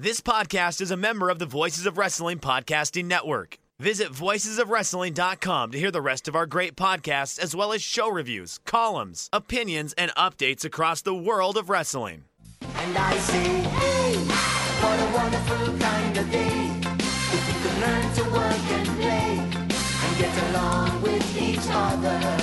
This podcast is a member of the Voices of Wrestling Podcasting Network. Visit voicesofwrestling.com to hear the rest of our great podcasts, as well as show reviews, columns, opinions, and updates across the world of wrestling. And I say, hey, what a wonderful kind of day. If you could learn to work and play and get along with each other.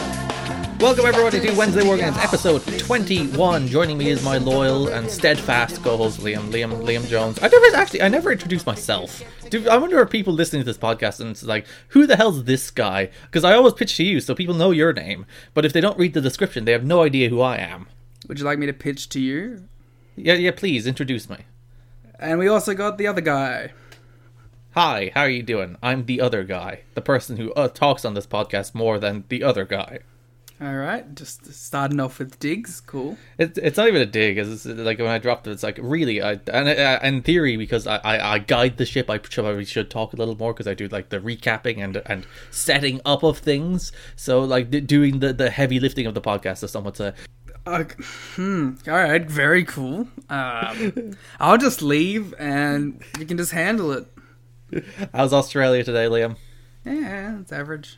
Welcome everybody to Wednesday War Games episode 21. Joining me is my loyal and steadfast co-host Liam, Liam, Liam Jones. I never actually, I never introduced myself. Do, I wonder if people listening to this podcast and it's like, who the hell's this guy? Because I always pitch to you so people know your name, but if they don't read the description, they have no idea who I am. Would you like me to pitch to you? Yeah, yeah. Please introduce me. And we also got the other guy. Hi, how are you doing? I'm the other guy, the person who uh, talks on this podcast more than the other guy. All right, just starting off with digs. Cool. It's it's not even a dig. It's like when I dropped it, it's like really. I and uh, in theory, because I, I, I guide the ship, I probably should talk a little more because I do like the recapping and and setting up of things. So like d- doing the the heavy lifting of the podcast, as someone say. Uh, hmm. All right. Very cool. Um, I'll just leave, and you can just handle it. How's Australia today, Liam? Yeah, it's average.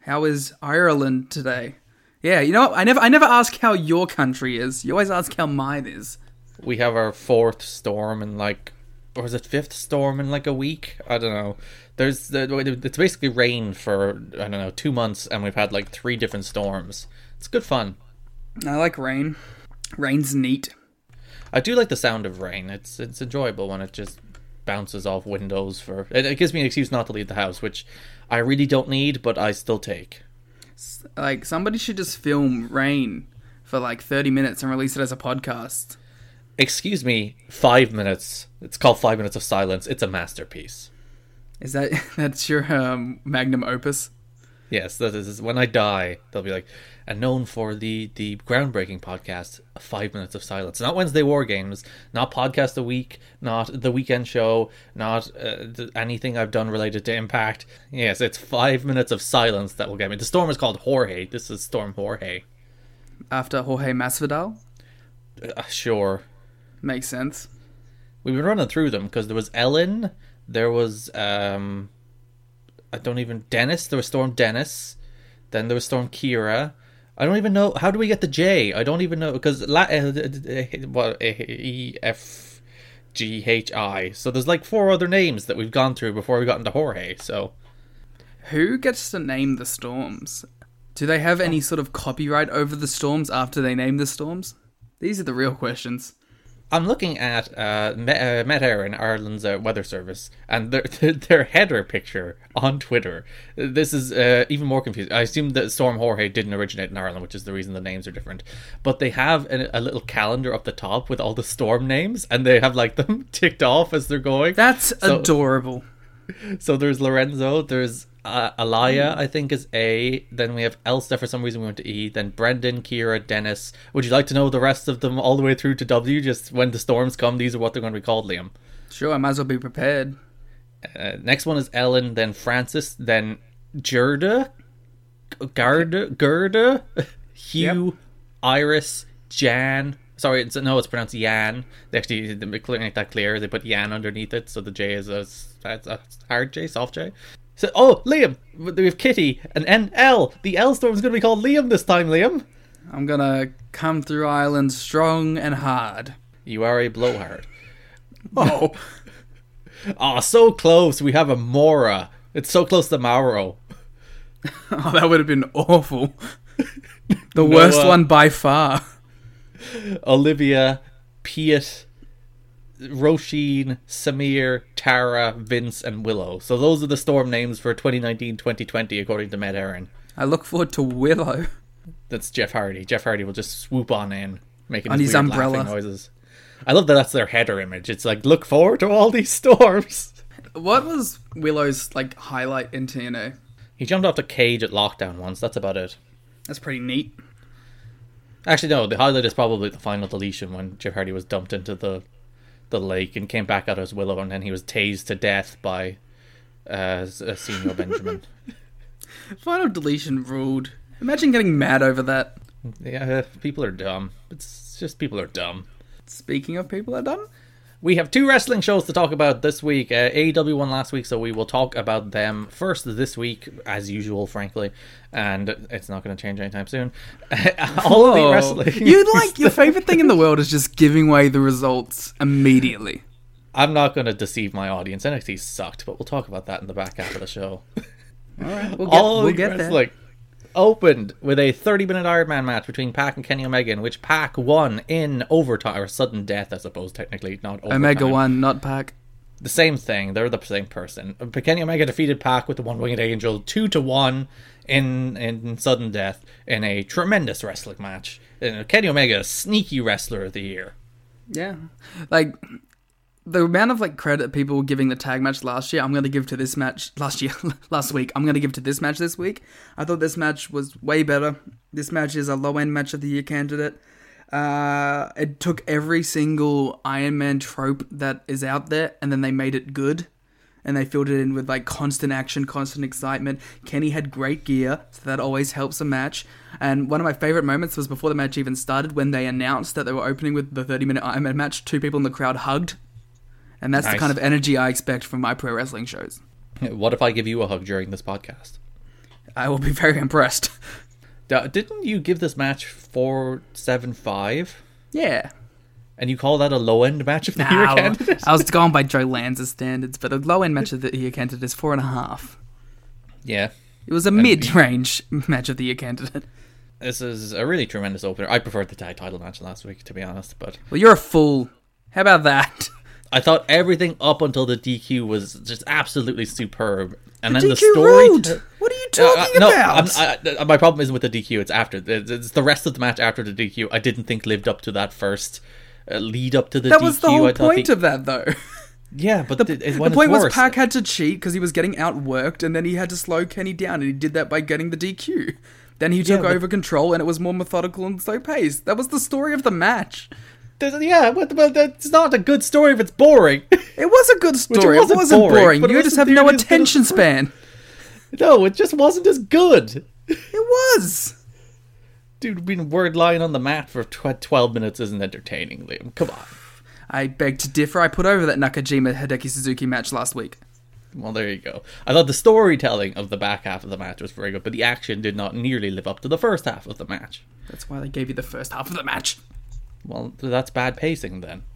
How is Ireland today? Yeah, you know? I never I never ask how your country is. You always ask how mine is. We have our fourth storm in like, or is it fifth storm in like a week? I don't know. There's the, it's basically rained for I don't know two months, and we've had like three different storms. It's good fun. I like rain. Rain's neat. I do like the sound of rain. It's it's enjoyable when it just bounces off windows for it, it gives me an excuse not to leave the house, which I really don't need, but I still take. Like somebody should just film rain for like 30 minutes and release it as a podcast. Excuse me, 5 minutes. It's called 5 minutes of silence. It's a masterpiece. Is that that's your um, magnum opus? Yes, that is when I die, they'll be like and known for the the groundbreaking podcast, Five Minutes of Silence. Not Wednesday War Games, not podcast a week, not the weekend show, not uh, th- anything I've done related to Impact. Yes, it's Five Minutes of Silence that will get me. The storm is called Jorge. This is Storm Jorge. After Jorge Masvidal? Uh, sure. Makes sense. We've been running through them because there was Ellen, there was um, I don't even Dennis. There was Storm Dennis. Then there was Storm Ciara. I don't even know how do we get the J. I don't even know because la- eh, eh, eh, uh, what E F G H I. So there's like four other names that we've gone through before we got into Jorge. So who gets to name the storms? Do they have any sort of copyright over the storms after they name the storms? These are the real questions. I'm looking at uh, Met, uh, Met Éireann, Ireland's uh, weather service, and their, their header picture on Twitter. This is uh, even more confusing. I assume that Storm Jorge didn't originate in Ireland, which is the reason the names are different. But they have a, a little calendar up the top with all the storm names, and they have like them ticked off as they're going. That's so, adorable. So there's Lorenzo, there's uh, Alaya, I think, is A. Then we have Elsa for some reason we went to E. Then Brendan, Ciara, Dennis. Would you like to know the rest of them all the way through to W? Just when the storms come, these are what they're going to be called, Liam. Sure, I might as well be prepared. Uh, next one is Ellen, then Francis, then Gerda, Garda, Gerda, Hugh, yep. Iris, Jan. Sorry, it's, no, it's pronounced Yan. They actually make that clear. They put Yan underneath it, so the J is a, a hard J, soft J. So, oh, Liam, we have Kitty and NL. The L storm is going to be called Liam this time, Liam. I'm gonna come through Ireland strong and hard. You are a blowhard. Oh, oh, so close. We have a Maura. It's so close to Mauro. oh, that would have been awful. the worst one by far. Olivia, Piet, Roisin, Samir, Tara, Vince, and Willow. So those are the storm names for 2019-2020 according to Met Éireann. I look forward to Willow. That's Jeff Hardy. Jeff Hardy will just swoop on in, making on his, his umbrella noises. I love that that's their header image. It's like look forward to all these storms. What was Willow's like highlight in TNA? He jumped off the cage at lockdown once. That's about it. That's pretty neat. Actually, no. The highlight is probably the final deletion when Jeff Hardy was dumped into the the lake and came back out as Willow, and then he was tased to death by uh, Señor Benjamin. Final deletion ruled. Imagine getting mad over that. Yeah, people are dumb. It's just people are dumb. Speaking of people are dumb, We have two wrestling shows to talk about this week. Uh, AEW won last week, so we will talk about them first this week, as usual, frankly. And it's not going to change anytime soon. All Elite Whoa. Wrestling. You like your favorite thing in the world is just giving away the results immediately. I'm not going to deceive my audience. NXT sucked, but we'll talk about that in the back half of the show. All right, we'll get, All we'll get there. Opened with a 30 minute Iron Man match between Pac and Kenny Omega, in which Pac won in overtime, or sudden death, I suppose, technically, not overtime. Omega won, not Pac. the same thing. They're the same person. But Kenny Omega defeated Pac with the One Winged Angel two to one in in sudden death in a tremendous wrestling match. And Kenny Omega, sneaky wrestler of the year. Yeah, like the amount of like credit people were giving the tag match last year, I'm going to give to this match last year, last week. I'm going to give to this match this week. I thought this match was way better. This match is a low end match of the year candidate. Uh, it took every single Iron Man trope that is out there, and then they made it good. And they filled it in with like constant action, constant excitement. Kenny had great gear, so that always helps a match. And one of my favorite moments was before the match even started when they announced that they were opening with the 30 minute Iron Man match. Two people in the crowd hugged. And that's the kind of energy I expect from my pro wrestling shows. What if I give you a hug during this podcast? I will be very impressed. Didn't you give this match four seven five? Yeah. And you call that a low end match of the year candidate? I was going by Joe Lanza's standards, but a low end match of the year candidate is four and a half. Yeah. It was a mid range match of the year candidate. This is a really tremendous opener. I preferred the tag title match last week, to be honest, but Well, you're a fool. How about that? I thought everything up until the DQ was just absolutely superb. And then the DQ story. ruled. What are you Uh, talking no, about? I, I- my problem isn't with the DQ. It's after. It's, the rest of the match after the DQ. I didn't think lived up to that first uh, lead up to the that DQ. was the whole point the, of that, though. yeah, but the, The when point was Pac had to cheat because he was getting outworked, and then he had to slow Kenny down, and he did that by getting the DQ. Then he took but- over control, and it was more methodical and slow paced. That was the story of the match. There's- yeah, but that's not a good story if it's boring. It was a good it story. It wasn't wasn't, boring, boring. You just have no theory as good as attention span. no, it just wasn't as good. It was. Dude, being word lying on the mat for tw- 12 minutes isn't entertaining, Liam. Come on. I beg to differ. I put over that Nakajima Hideki Suzuki match last week. Well, there you go. I thought the storytelling of the back half of the match was very good, but the action did not nearly live up to the first half of the match. That's why they gave you the first half of the match. Well, that's bad pacing then.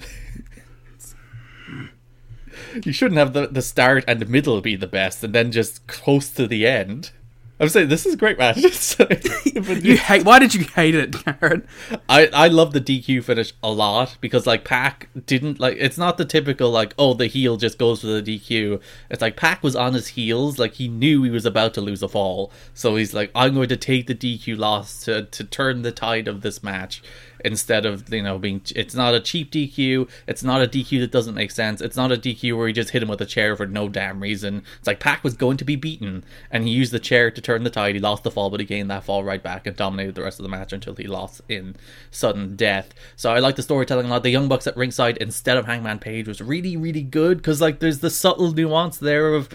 you shouldn't have the, the start and the middle be the best and then just close to the end. I'm saying this is a great match. You hate. Why did you hate it, Karen? I I love the DQ finish a lot because like Pac didn't like it's not the typical like oh the heel just goes for the DQ. It's like Pac was on his heels like he knew he was about to lose a fall, so he's like I'm going to take the DQ loss to to turn the tide of this match instead of you know being it's not a cheap DQ, it's not a DQ that doesn't make sense, it's not a DQ where he just hit him with a chair for no damn reason. It's like Pac was going to be beaten and he used the chair to turn the tide. He lost the fall, but he gained that fall right back and dominated the rest of the match until he lost in sudden death. So I like the storytelling a lot. The Young Bucks at ringside instead of Hangman Page was really, really good because like there's the subtle nuance there of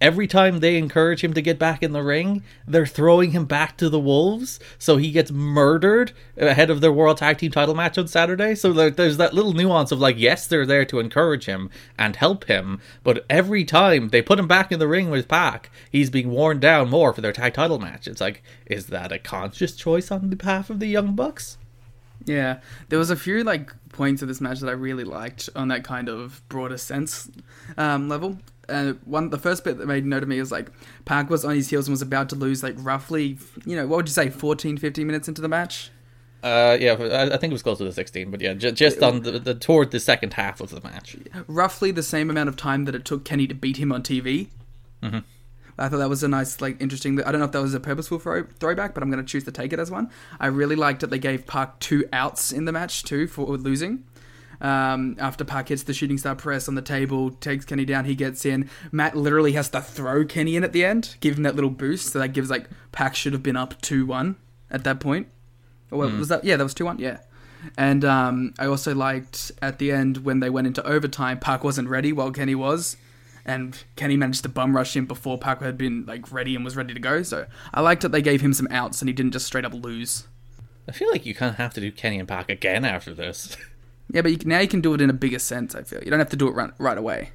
every time they encourage him to get back in the ring, they're throwing him back to the wolves, so he gets murdered ahead of their World Tag Team title match on Saturday. So there's that little nuance of like, yes, they're there to encourage him and help him, but every time they put him back in the ring with Pac, he's being worn down more for their tag title match. It's like, is that a conscious choice on the behalf of the Young Bucks? Yeah, there was a few like points of this match that I really liked on that kind of broader sense um, level. Uh, one, the first bit that made note of me was like Pac was on his heels and was about to lose like roughly, you know, what would you say, 14, 15 minutes into the match? Uh, yeah, I, think it was close to the 16, but yeah, j- just on the, the toward the second half of the match. Roughly the same amount of time that it took Kenny to beat him on TV. Mm-hmm. I thought that was a nice, like, interesting. I don't know if that was a purposeful throw, throwback, but I'm going to choose to take it as one. I really liked that they gave Pac two outs in the match too for losing. Um, after Pac hits the shooting star press on the table, takes Kenny down, he gets in. Matt literally has to throw Kenny in at the end, give him that little boost. So that gives like Pac should have been up two one at that point. Or what was that? Yeah, that was two one. Yeah. And um, I also liked at the end when they went into overtime, Pac wasn't ready while Kenny was, and Kenny managed to bum rush him before Pac had been like ready and was ready to go. So I liked that they gave him some outs and he didn't just straight up lose. I feel like you kind of have to do Kenny and Pac again after this. Yeah, but you can, now you can do it in a bigger sense. I feel you don't have to do it right, right away.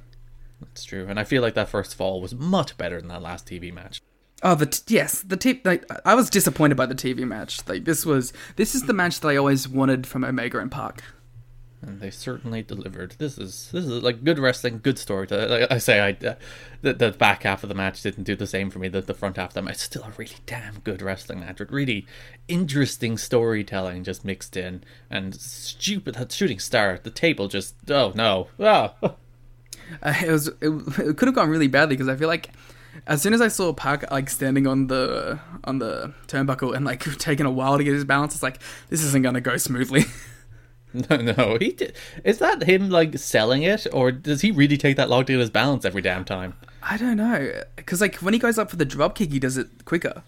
That's true, and I feel like that first fall was much better than that last TV match. Oh, the t- yes, the t- like, I was disappointed by the TV match. Like this was this is the match that I always wanted from Omega and Pac. And they certainly delivered. This is this is like good wrestling, good story. Like I say, I uh, the, the back half of the match didn't do the same for me. The, the front half of the match, still a really damn good wrestling match with really interesting storytelling just mixed in, and stupid that shooting star. at The table just oh no, oh. Uh, it was it, it could have gone really badly because I feel like as soon as I saw Pac like standing on the on the turnbuckle and like taking a while to get his balance, it's like this isn't gonna go smoothly. No, no, he did. Is that him like selling it, or does he really take that long to get his balance every damn time? I don't know because like when he goes up for the drop kick, he does it quicker.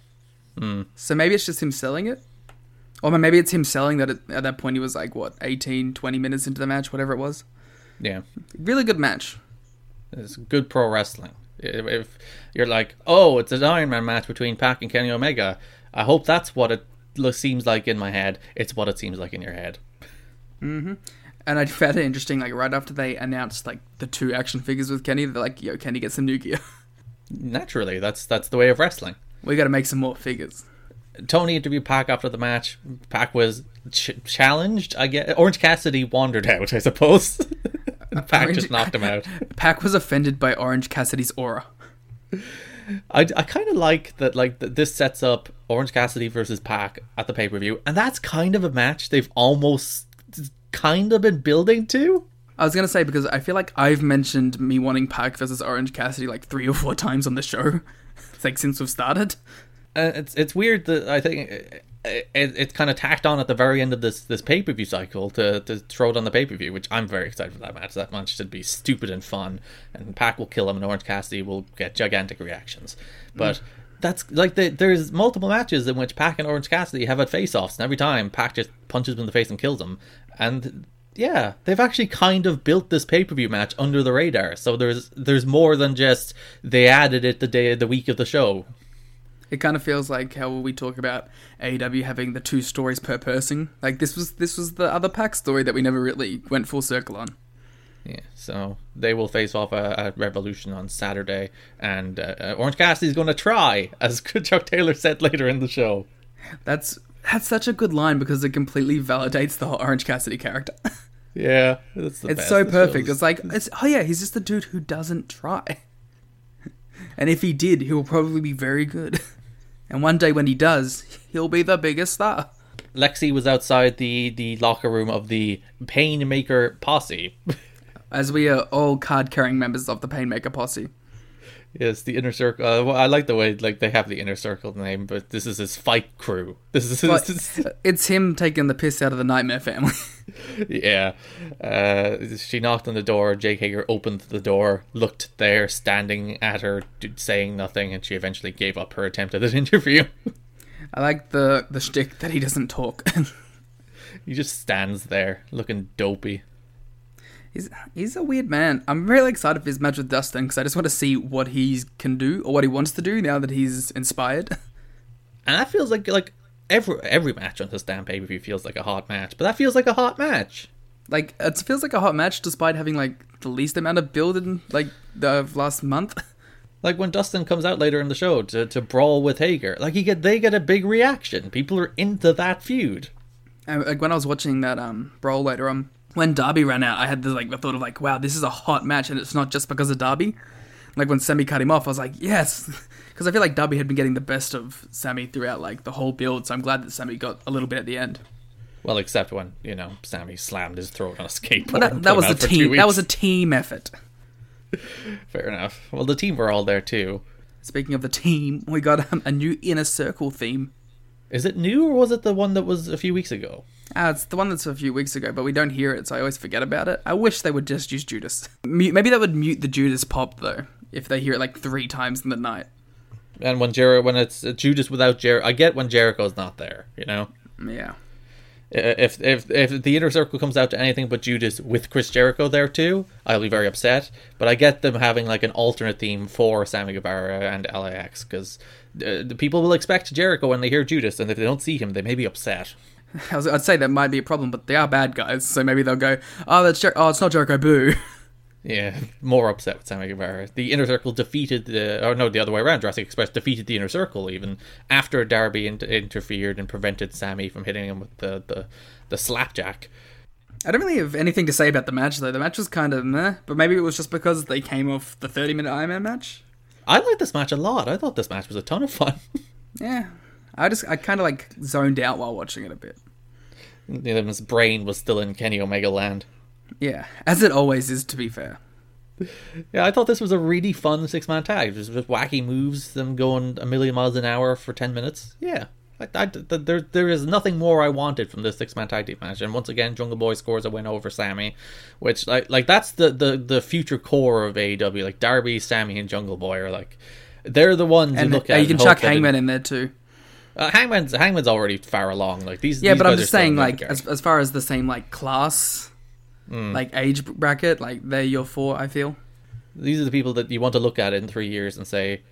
Hmm. So maybe it's just him selling it, or maybe it's him selling that at that point he was like what 18, 20 minutes into the match, whatever it was. Yeah, Really good match. it's good pro wrestling. If, you're like, oh, it's an Iron Man match between Pac and Kenny Omega, I hope that's what it seems like in my head. It's what it seems like in your head. Mm-hmm. And I found it interesting. Like right after they announced like the two action figures with Kenny, they're like, "Yo, Kenny, get some new gear. Naturally, that's that's the way of wrestling. we got to make some more figures." Tony interviewed Pac after the match. Pac was ch- challenged. I get Orange Cassidy wandered out, I suppose. Pac Orange- just knocked him out. Pac was offended by Orange Cassidy's aura. I, I kind of like that. Like th- this sets up Orange Cassidy versus Pac at the pay per view, and that's kind of a match they've almost kind of been building to. I was gonna say because I feel like I've mentioned me wanting Pac versus Orange Cassidy like three or four times on the show. It's like since we've started. Uh, it's it's weird that I think it, it, it's kind of tacked on at the very end of this this pay per view cycle to, to throw it on the pay per view, which I'm very excited for that match. That match should be stupid and fun, and Pac will kill him, and Orange Cassidy will get gigantic reactions. But that's like the, there's multiple matches in which Pac and Orange Cassidy have had face offs, and every time Pac just punches him in the face and kills him, and yeah, they've actually kind of built this pay per view match under the radar. So there's there's more than just they added it the day the week of the show. It kind of feels like how we talk about AEW having the two stories per person. Like this was this was the other Pac story that we never really went full circle on. Yeah, so they will face off at, at Revolution on Saturday, and uh, uh, Orange Cassidy's going to try, as Chuck Taylor said later in the show. That's that's such a good line because it completely validates the whole Orange Cassidy character. Yeah, that's the it's best. so perfect. It's like, it's, oh yeah, he's just the dude who doesn't try. and if he did, he will probably be very good. And one day when he does, he'll be the biggest star. Lexi was outside the the locker room of the Painmaker posse. As we are all card carrying members of the Painmaker posse. Yes, the inner circle. Uh, well, I like the way like they have the inner circle name, but this is his fight crew. This is his, it's him taking the piss out of the Nightmare family. yeah. Uh, she knocked on the door. Jake Hager opened the door, looked there, standing at her, saying nothing, and she eventually gave up her attempt at an interview. I like the the shtick that he doesn't talk. he just stands there, looking dopey. He's he's a weird man. I'm really excited for his match with Dustin because I just want to see what he can do or what he wants to do now that he's inspired. And that feels like like every every match on this damn pay per view feels like a hot match, but that feels like a hot match. Like it feels like a hot match despite having like the least amount of build in like the last month. Like when Dustin comes out later in the show to, to brawl with Hager, like he get they get a big reaction. People are into that feud. And, like when I was watching that um brawl later on, when Darby ran out, I had the like the thought of like, wow, this is a hot match, and it's not just because of Darby. Like when Sammy cut him off, I was like, yes, because I feel like Darby had been getting the best of Sammy throughout like the whole build. So I'm glad that Sammy got a little bit at the end. Well, except when you know Sammy slammed his throat on a skateboard. But that, that was a team. That was a team effort. fair enough. Well, the team were all there too. Speaking of the team, we got um, a new inner circle theme. Is it new or was it the one that was a few weeks ago? Ah, it's the one that's a few weeks ago, but we don't hear it, so I always forget about it. I wish they would just use Judas. Maybe that would mute the Judas pop though, if they hear it like three times in the night. And when Jer when it's uh, Judas without Jer, I get when Jericho's not there. You know, Yeah. if if if the inner circle comes out to anything but Judas with Chris Jericho there too, I'll be very upset. But I get them having like an alternate theme for Sammy Guevara and LAX because uh, the people will expect Jericho when they hear Judas, and if they don't see him, they may be upset. I was, I'd say that might be a problem, but they are bad guys, so maybe they'll go, oh, that's Jer- oh, it's not Jericho, boo. Yeah, more upset with Sammy Guevara. The Inner Circle defeated the, or no, the other way around. Jurassic Express defeated the Inner Circle even after Darby in- interfered and prevented Sammy from hitting him with the the, the slapjack. I don't really have anything to say about the match though. The match was kind of meh, but maybe it was just because they came off the 30 minute Iron Man match. I liked this match a lot. I thought this match was a ton of fun. Yeah, I just I kind of like zoned out while watching it a bit. His brain was still in Kenny Omega land. Yeah, as it always is. To be fair, Yeah, I thought this was a really fun six man tag. Just with wacky moves, them going a million miles an hour for ten minutes. Yeah, I, I, th- there there is nothing more I wanted from this six man tag team match. And once again, Jungle Boy scores a win over Sammy, which like like that's the the the future core of AEW. Like Darby, Sammy, and Jungle Boy are like they're the ones and you look uh, at. you can chuck Hangman in there too. Uh, Hangman's Hangman's already far along. Like these. Yeah, these but I'm just saying, like as as far as the same like class, Hmm. like age bracket, like they're your four. I feel. these are the people that you want to look at in three years and say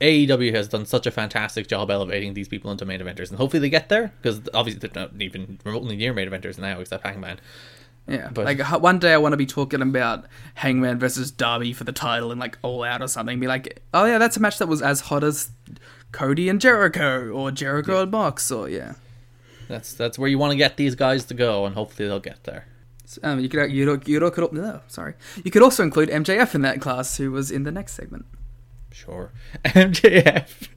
AEW has done such a fantastic job elevating these people into main eventers, and hopefully they get there because obviously they're not even remotely near main eventers now, except Hangman. Yeah, But- like one day I want to be talking about Hangman versus Darby for the title and like All Out or something. Be like, oh yeah, that's a match that was as hot as Cody and Jericho or Jericho and Mox or yeah. That's that's where you want to get these guys to go, and hopefully they'll get there. Um, you could you could, you could no, sorry you could also include MJF in that class who was in the next segment. Sure. MJF.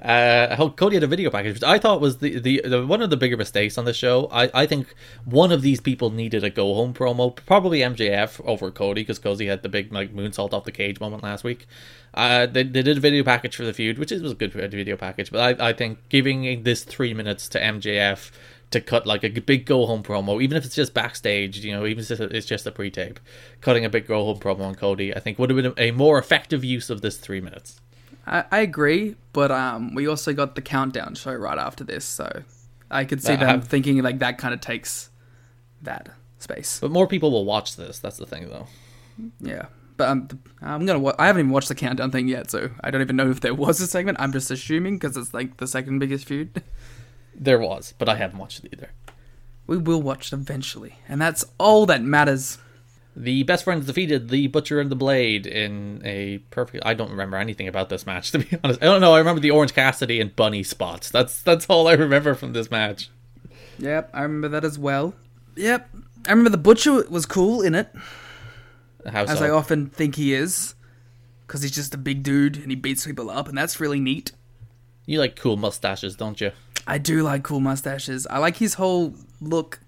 Uh, Cody had a video package, which I thought was the, the, the one of the bigger mistakes on the show. I, I think one of these people needed a go home promo, probably MJF over Cody, because Cody had the big like moonsault off the cage moment last week. Uh, they, they did a video package for the feud, which is, was a good video package, but I, I think giving this three minutes to MJF to cut like a big go home promo, even if it's just backstage, you know, even if it's just a, it's just a pre tape, cutting a big go home promo on Cody, I think would have been a, more effective use of this three minutes. I, I agree, but um, we also got the countdown show right after this, so I could see them have- thinking like that kind of takes that space. But more people will watch this. That's the thing, though. Yeah, but um, I'm gonna. Wa- I haven't even watched the countdown thing yet, so I don't even know if there was a segment. I'm just assuming because it's like the second biggest feud. There was, but I haven't watched it either. We will watch it eventually, and that's all that matters. The best friends defeated the Butcher and the Blade in a perfect. I don't remember anything about this match to be honest. I don't know. I remember the Orange Cassidy and Bunny spots. That's that's all I remember from this match. Yep, I remember that as well. Yep, I remember the butcher was cool in it, How as so? I often think he is, because he's just a big dude and he beats people up, and that's really neat. You like cool mustaches, don't you? I do like cool mustaches. I like his whole look.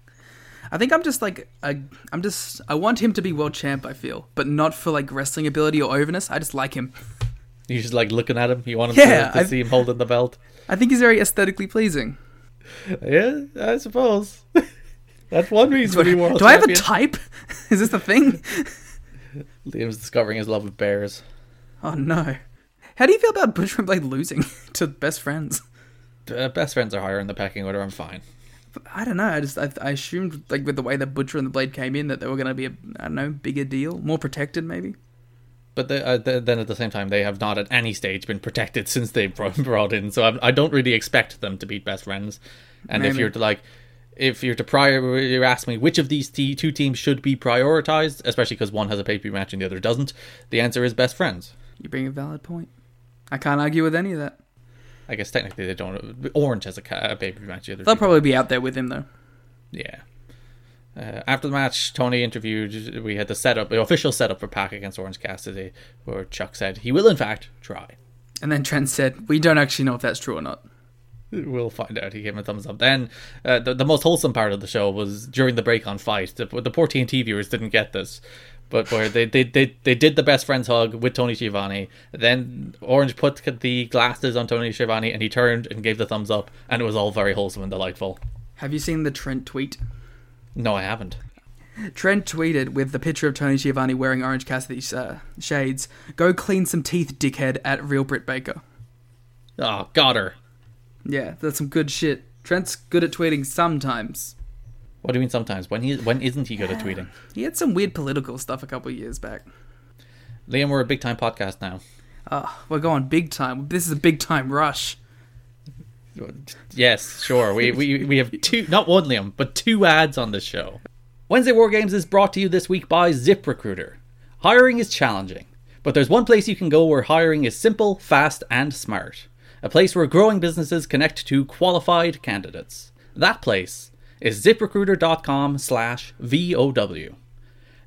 I think I'm just like a, I'm just I want him to be world champ. I feel, but not for like wrestling ability or overness. I just like him. You just like looking at him. You want him Yeah, to, to I- see him holding the belt. I think he's very aesthetically pleasing. Yeah, I suppose. That's one reason be world Do I have a type? Is this the thing? Liam's discovering his love of bears. Oh no. How do you feel about Butcher and Blade losing to best friends? Uh, best friends are higher in the pecking order. I'm fine. I don't know. I just I, I assumed like with the way the Butcher and the Blade came in that they were going to be a I don't know bigger deal, more protected maybe. But they, uh, th- then at the same time, they have not at any stage been protected since they brought, brought in. So I'm, I don't really expect them to be best friends. And if you're to like, if you're to prior, you ask me which of these t- two teams should be prioritized, especially because one has a pay per view match and the other doesn't. The answer is best friends. You bring a valid point. I can't argue with any of that. I guess technically they don't. Orange has a, a pay per view match. The other They'll probably be out there with him though. Yeah. Uh, after the match, Tony interviewed. We had the setup, the official setup for Pac against Orange Cassidy, where Chuck said he will, in fact, try. And then Trent said, "We don't actually know if that's true or not." We'll find out. He gave him a thumbs up. Then uh, the, the most wholesome part of the show was during the break on Fight. The, the poor TNT viewers didn't get this, but where they, they, they, they did the best friends hug with Tony Schiavone. Then Orange put the glasses on Tony Schiavone, and he turned and gave the thumbs up, and it was all very wholesome and delightful. Have you seen the Trent tweet? No, I haven't. Trent tweeted with the picture of Tony Schiavone wearing Orange Cassidy's uh, shades. Go clean some teeth, dickhead, at Real Britt Baker. Oh, got her. Yeah, that's some good shit. Trent's good at tweeting sometimes. What do you mean sometimes? When he when isn't he good at tweeting? He had some weird political stuff a couple years back. Liam, we're a big time podcast now. Oh, we're going big time. This is a big time rush. Yes, sure. We, we we have two, not one Liam, but two ads on this show. Wednesday War Games is brought to you this week by ZipRecruiter. Hiring is challenging, but there's one place you can go where hiring is simple, fast, and smart. A place where growing businesses connect to qualified candidates. That place is ziprecruiter.com slash VOW.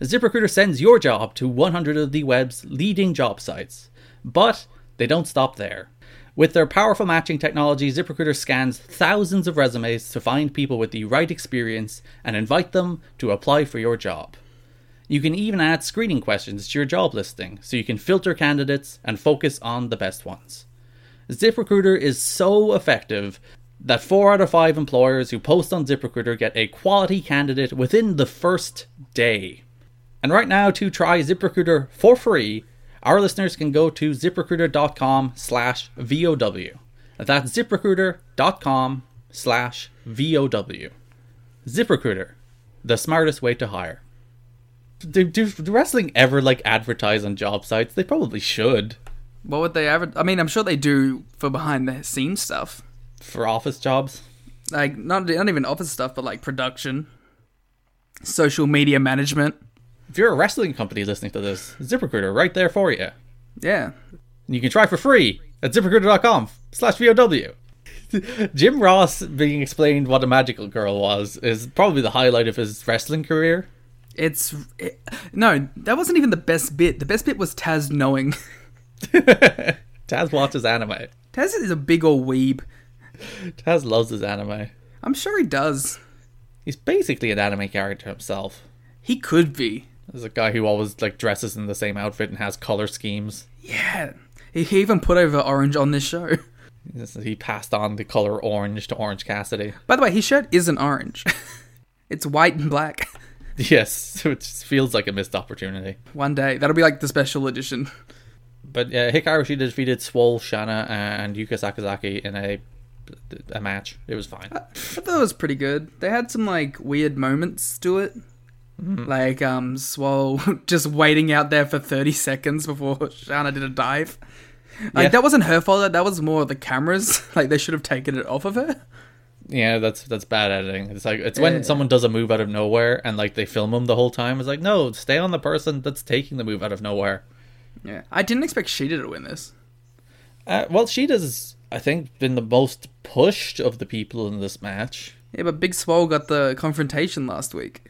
ZipRecruiter sends your job to 100 of the web's leading job sites. But they don't stop there. With their powerful matching technology, ZipRecruiter scans thousands of resumes to find people with the right experience and invite them to apply for your job. You can even add screening questions to your job listing so you can filter candidates and focus on the best ones. ZipRecruiter is so effective that 4 out of 5 employers who post on ZipRecruiter get a quality candidate within the first day. And right now, to try ZipRecruiter for free, our listeners can go to ziprecruiter.com slash VOW. That's ziprecruiter.com slash VOW. ZipRecruiter, the smartest way to hire. Do, do, do wrestling ever like advertise on job sites? They probably should. What would they ever? I mean, I'm sure they do for behind the scenes stuff, For office jobs? like not not even office stuff, but like production, social media management. If you're a wrestling company listening to this, ZipRecruiter right there for you. Yeah, And you can try for free at ziprecruiter.com slash VOW. Jim Ross being explained what a magical girl was is probably the highlight of his wrestling career. it's it, no, that wasn't even the best bit. The best bit was Taz knowing. Taz watches anime. Taz is a big old weeb. Taz loves his anime. I'm sure he does. He's basically an anime character himself. He could be. There's a guy who always like dresses in the same outfit and has color schemes. Yeah. He, he even put over orange on this show. He passed on the color orange to Orange Cassidy. By the way, his shirt isn't orange. it's white and black. Yes, it feels like a missed opportunity. One day. That'll be like the special edition. But yeah, Hikaru Shida defeated Swole, Shana, and Yuka Sakazaki in a a match. It was fine. I thought it was pretty good. They had some like weird moments to it. Like um Swole just waiting out there for 30 seconds before Shana did a dive. Like Yeah. that wasn't her fault. That was more the cameras. Like they should have taken it off of her. Yeah, that's that's bad editing. It's like it's when Yeah. someone does a move out of nowhere and like they film them the whole time. It's like no, stay on the person that's taking the move out of nowhere. Yeah. I didn't expect Shida to win this. Uh, well, she does. I think been the most pushed of the people in this match. Yeah, but Big Swole got the confrontation last week.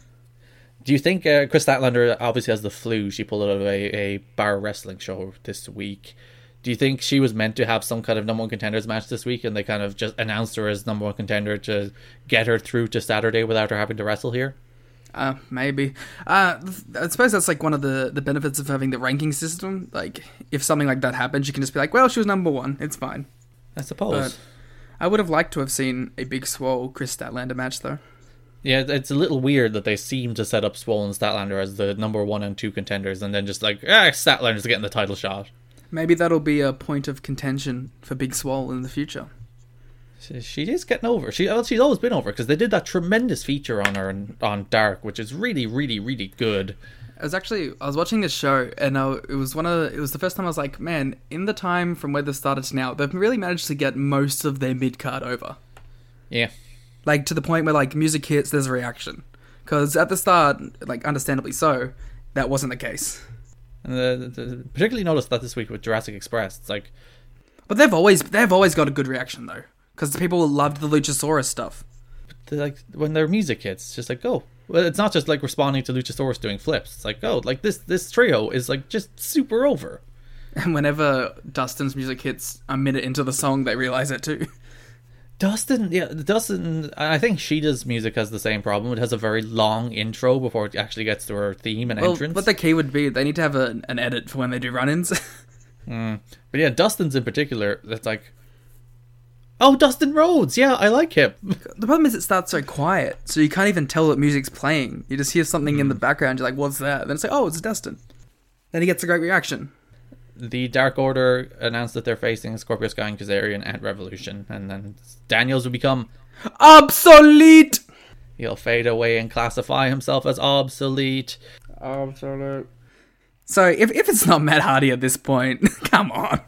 Do you think uh, Kris Statlander obviously has the flu? She pulled out of a, a bar wrestling show this week. Do you think she was meant to have some kind of number one contenders match this week, and they kind of just announced her as number one contender to get her through to Saturday without her having to wrestle here? Uh, maybe. Uh, I suppose that's like one of the, the benefits of having the ranking system. Like, if something like that happens, you can just be like, well, she was number one. It's fine. I suppose. But I would have liked to have seen a Big Swole Kris Statlander match, though. Yeah, it's a little weird that they seem to set up Swollen Statlander as the number one and two contenders, and then just like, ah, Statlander's getting the title shot. Maybe that'll be a point of contention for Big Swole in the future. She, she is getting over. She well, she's always been over because they did that tremendous feature on her on, on Dark, which is really, really, really good. I was actually I was watching this show and uh, it was one of the, it was the first time I was like, man, in the time from where they started to now, they've really managed to get most of their mid card over. Yeah, Like to the point where like music hits, there's a reaction. Because at the start, like understandably so, that wasn't the case. and the, the, particularly noticed that this week with Jurassic Express. It's like, But they've always they've always got a good reaction though, because people loved the Luchasaurus stuff. they're like when their music hits, it's just like, oh, well, it's not just like responding to Luchasaurus doing flips. It's like, oh, like this this trio is like just super over. And whenever Dustin's music hits a minute into the song, they realize it too. Dustin, yeah, Dustin. I think Shida's music has the same problem. It has a very long intro before it actually gets to her theme and Well, entrance. what the key would be, they need to have a, an edit for when they do run-ins. Hmm. But yeah, Dustin's in particular. That's like, oh, Dustin Rhodes. Yeah, I like him. the problem is it starts so quiet, so you can't even tell that music's playing. You just hear something in the hmm. background. You're like, "What's that?" Then it's like, "Oh, it's Dustin." Then he gets a great reaction. the Dark Order announced that they're facing Scorpio Sky and Kazarian at Revolution, and then Daniels will become. Obsolete. He'll fade away and classify himself as obsolete. obsolete. So if if it's not Matt Hardy at this point, come on.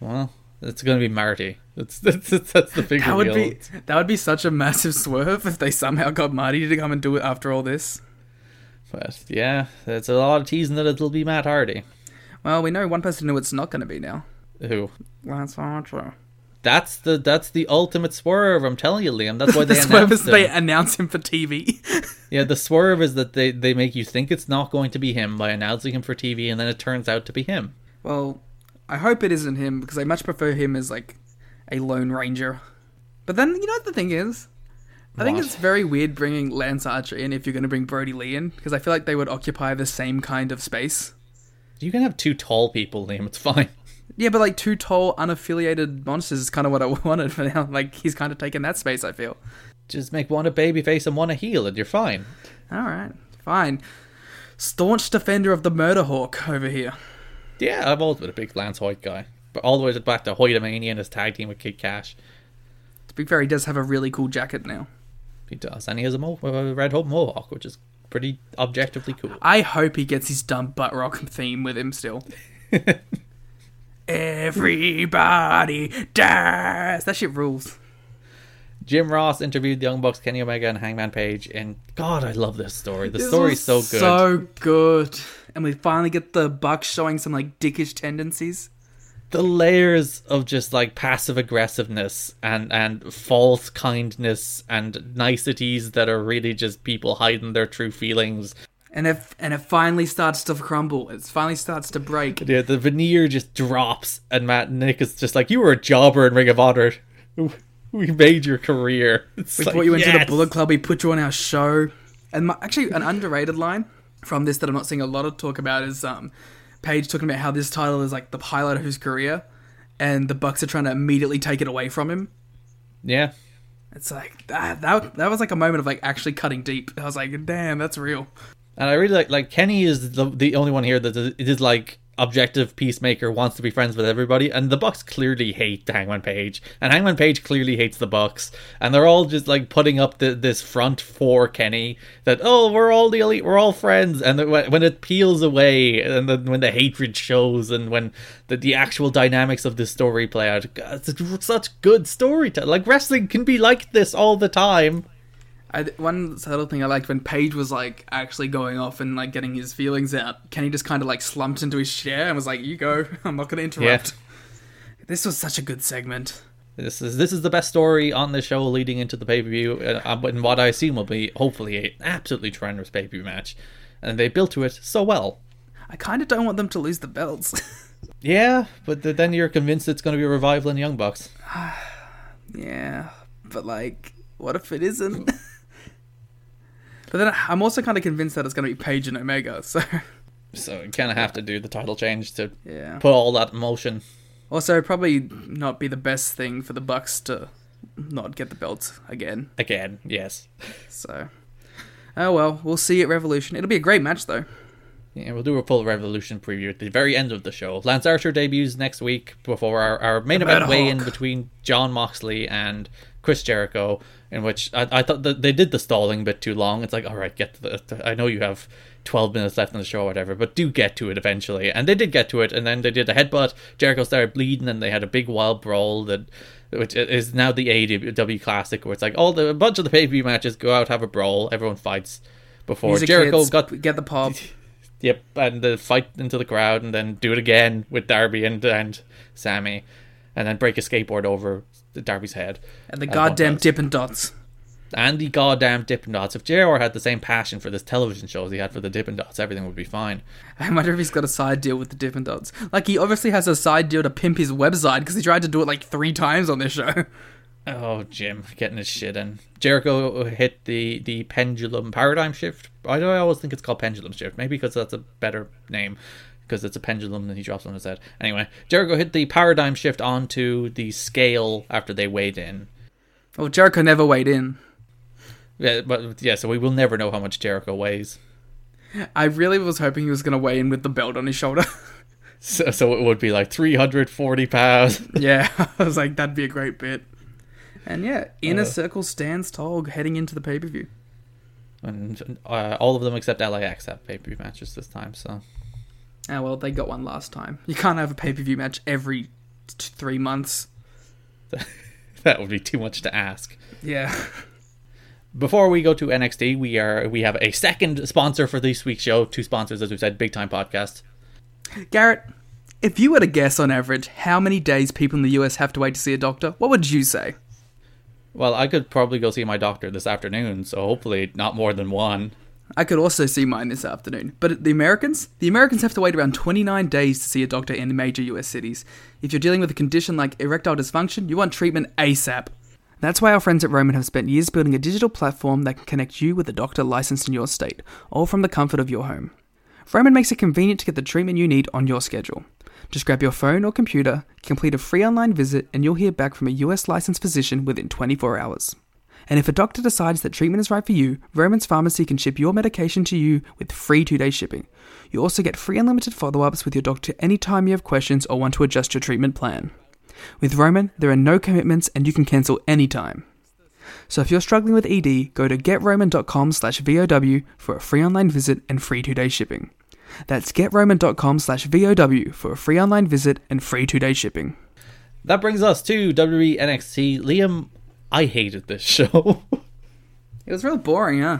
Well, It's going to be Marty. That's that's, that's, the big That would be that would be such a massive swerve if they somehow got Marty to come and do it after all this. But yeah, there's a lot of teasing that it'll be Matt Hardy. Well, we know one person who it's not going to be now. Who? Lance Archer. That's the that's the ultimate swerve. I'm telling you, Liam. That's why they the swerve is they announce him for TV. Yeah, the swerve is that they they make you think it's not going to be him by announcing him for TV, and then it turns out to be him. well, I hope it isn't him because I much prefer him as like a lone ranger. But then you know what the thing is? I think What? it's very weird bringing Lance Archer in if you're going to bring Brodie Lee in because I feel like they would occupy the same kind of space. You can have two tall people, Liam. It's fine. Yeah, but like two tall, unaffiliated monsters is kind of what I wanted for now. Like he's kind of taken that space. I feel. Just make one a babyface and one a heel, and you're fine. All right, fine. Staunch defender of the Murder Hawk over here. Yeah, I've always been a big Lance Hoyt guy, but all the way back to Hoytomania and his tag team with Kid Cash. To be fair, he does have a really cool jacket now. He does, and he has a, mo- a red hope mohawk, which is pretty objectively cool. I hope he gets his dumb butt rock theme with him still. Everybody dies. That shit rules. Jim Ross interviewed the Young Bucks, Kenny Omega, and Hangman Page, and God, I love this story. The This story's so good. So good. And we finally get the Bucks showing some like dickish tendencies. the layers of just like passive aggressiveness and and false kindness and niceties that are really just people hiding their true feelings. And if and it finally starts to crumble. It finally starts to break. Yeah, the veneer just drops, and Matt and Nick is just like, "You were a jobber in Ring of Honor. We made your career. It's We like, brought you into the! Bullet Club. We put you on our show. And my, actually, an underrated line from this that I'm not seeing a lot of talk about is um, Page talking about how this title is like the highlight of his career, and the Bucks are trying to immediately take it away from him. Yeah, It's like that. That, that was like a moment of like actually cutting deep. I was like, damn, that's real. and I really like like Kenny is the the only one here that is- it is like objective peacemaker wants to be friends with everybody, and the Bucks clearly hate Hangman Page, and Hangman Page clearly hates the Bucks, and they're all just like putting up the, this front for Kenny that oh we're all the elite, we're all friends, and when, it peels away, and then when the hatred shows, and when the, the actual dynamics of this story play out, God, it's such good storytelling. Like wrestling can be like this all the time. I, one subtle thing I liked when Page was like actually going off and like getting his feelings out. Kenny just kind of like slumped into his chair and was like, "You go. I'm not going to interrupt." This was such a good segment. This is this is the best story on the show leading into the pay per view, uh, and what I assume will be hopefully an absolutely tremendous pay per view match, and they built to it so well. I kind of don't want them to lose the belts. Yeah, but th- then you're convinced it's going to be a revival in Young Bucks. yeah, but like, what if it isn't? but then I'm also kind of convinced that it's going to be Page and Omega. So So you kind of have to do the title change to yeah. put all that in motion. Also, probably not be the best thing for the Bucks to not get the belts again. Again, yes. So, oh well, we'll see at Revolution. It'll be a great match though. Yeah, we'll do a full Revolution preview at the very end of the show. Lance Archer debuts next week before our, our main event weigh in between John Moxley and Chris Jericho, in which I, I thought that they did the stalling bit too long. It's like, all right, get to the. I know you have 12 minutes left in the show or whatever, but do get to it eventually. And they did get to it, and then they did a headbutt. Jericho started bleeding, and they had a big wild brawl that. Which is now the AEW Classic, where it's like all the a bunch of the pay per view matches go out, have a brawl, everyone fights before Music Jericho hits, got get the pop. Yep, and the fight into the crowd, and then do it again with Darby and and Sammy, and then break a skateboard over Darby's head. And the goddamn. Dippin' Dots. And the goddamn Dippin' Dots. If JR had the same passion for this television show as he had for the Dippin' Dots, everything would be fine. I wonder if he's got a side deal with the Dippin' Dots. Like, he obviously has a side deal to pimp his website because he tried to do it like three times on this show. Oh, Jim, getting his shit in. Jericho hit the, the pendulum paradigm shift. I I always think it's called pendulum shift. Maybe because that's a better name. Because it's a pendulum and he drops on his head. Anyway, Jericho hit the paradigm shift onto the scale after they weighed in. Well, Jericho never weighed in. Yeah, but yeah, so we will never know how much Jericho weighs. I really was hoping he was going to weigh in with the belt on his shoulder. So, so it would be like 340 pounds. yeah, I was like, that'd be a great bit. And yeah, Inner Circle stands tall heading into the pay per view. And uh, all of them except LAX have pay per view matches this time. So Ah, well, they got one last time. You can't have a pay per view match every t- three months. that would be too much to ask. Yeah. Before we go to NXT, we are we have a second sponsor for this week's show. Two sponsors, as we said, Big Time Podcast. Garrett, if you were to guess on average how many days people in the US have to wait to see a doctor, what would you say? Well, I could probably go see my doctor this afternoon, so hopefully not more than one. I could also see mine this afternoon. But the Americans? The Americans have to wait around 29 days to see a doctor in major US cities. If you're dealing with a condition like erectile dysfunction, you want treatment ASAP. That's why our friends at Roman have spent years building a digital platform that can connect you with a doctor licensed in your state, all from the comfort of your home. Roman makes it convenient to get the treatment you need on your schedule. Just grab your phone or computer, complete a free online visit, and you'll hear back from a US licensed physician within 24 hours. And if a doctor decides that treatment is right for you, Roman's Pharmacy can ship your medication to you with free two day shipping. You also get free unlimited follow ups with your doctor anytime you have questions or want to adjust your treatment plan. With Roman, there are no commitments and you can cancel anytime. So if you're struggling with ED, go to getroman.com slash VOW for a free online visit and free two day shipping. That's getroman.com slash VOW for a free online visit and free two day shipping. That brings us to WWE NXT. Liam, I hated this show. It was real boring, huh?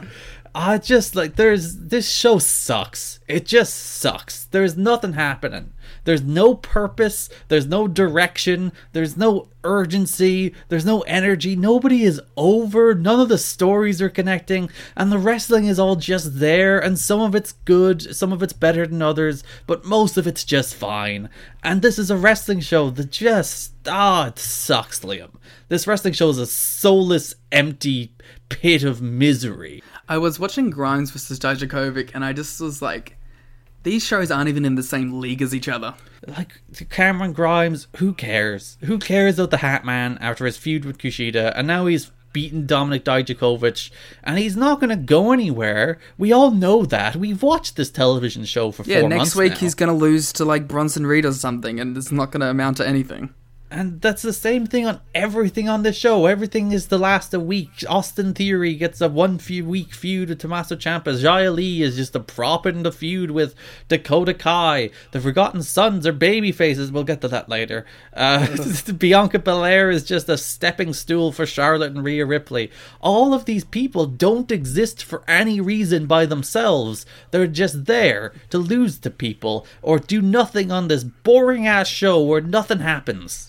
I just like there's this show sucks. It just sucks. There's nothing happening. There's no purpose. There's no direction. There's no urgency. There's no energy. Nobody is over. None of the stories are connecting. And the wrestling is all just there. And some of it's good. Some of it's better than others. But most of it's just fine. And this is a wrestling show that just. Ah, it sucks, Liam. This wrestling show is a soulless, empty pit of misery. I was watching Grimes versus Dijakovic and I just was like, these shows aren't even in the same league as each other. like Cameron Grimes, who cares? Who cares about the Hat Man after his feud with Kushida, and now he's beaten Dominik Dijakovic, and he's not going to go anywhere. We all know that. We've watched this television show for Yeah, four next months week now. he's gonna lose to like Bronson Reed or something, and it's not gonna amount to anything. And that's the same thing on everything on the show. Everything is to last a week. Austin Theory gets a one few week feud with Tommaso Ciampa. Xia Li is just a prop in the feud with Dakota Kai. The Forgotten Sons are baby faces. We'll get to that later. Uh, Bianca Belair is just a stepping stool for Charlotte and Rhea Ripley. All of these people don't exist for any reason by themselves. They're just there to lose to people or do nothing on this boring ass show where nothing happens.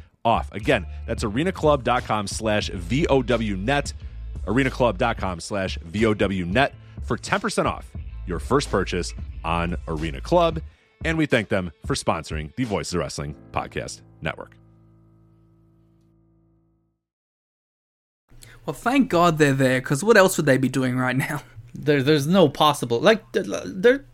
off. Again, that's arenaclub.com slash VOWnet. arenaclub.com slash VOWnet for 10% off your first purchase on Arena Club. And we thank them for sponsoring the Voices of Wrestling Podcast Network. Well, thank God they're there, because what else would they be doing right now? There, there's no possible like there.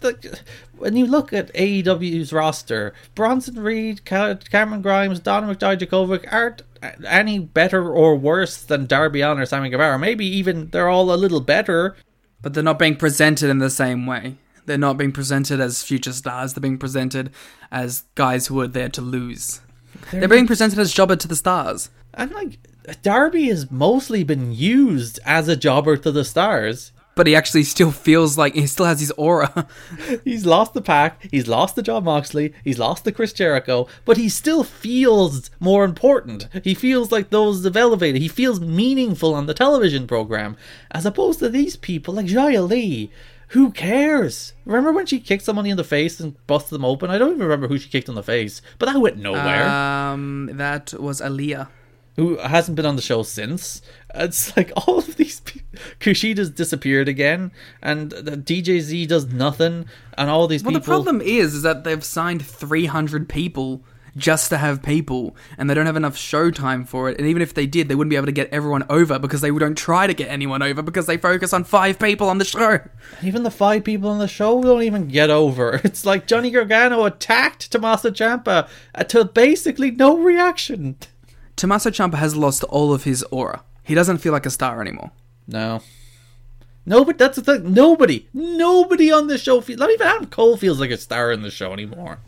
When you look at AEW's roster, Bronson Reed, Cameron Grimes, Dominik Dijakovic aren't any better or worse than Darby Allin or Sammy Guevara. Maybe even they're all a little better. But they're not being presented in the same way. They're not being presented as future stars. They're being presented as guys who are there to lose. They're being presented as jobber to the stars. And like Darby has mostly been used as a jobber to the stars. But he actually still feels like he still has his aura. He's lost the Pac, he's lost the Jon Moxley, he's lost the Chris Jericho, but he still feels more important. He feels like those have elevated. He feels meaningful on the television program, as opposed to these people like Xia Li. Who cares? Remember when she kicked somebody in the face and busted them open? I don't even remember who she kicked in the face, but that went nowhere. um, that was Aaliyah. Who hasn't been on the show since. It's like all of these people. Kushida's disappeared again, and the DJZ does nothing, and all these Well, people. the problem is, is that they've signed 300 people just to have people, and they don't have enough show time for it. And even if they did, they wouldn't be able to get everyone over because they don't try to get anyone over because they focus on five people on the show. Even the five people on the show don't even get over. It's like Johnny Gargano attacked Tommaso Ciampa uh, to basically no reaction. Tommaso Ciampa has lost all of his aura. He doesn't feel like a star anymore. No. No, but that's the thing. Nobody, nobody on the show feels. Not even Adam Cole feels like a star in the show anymore.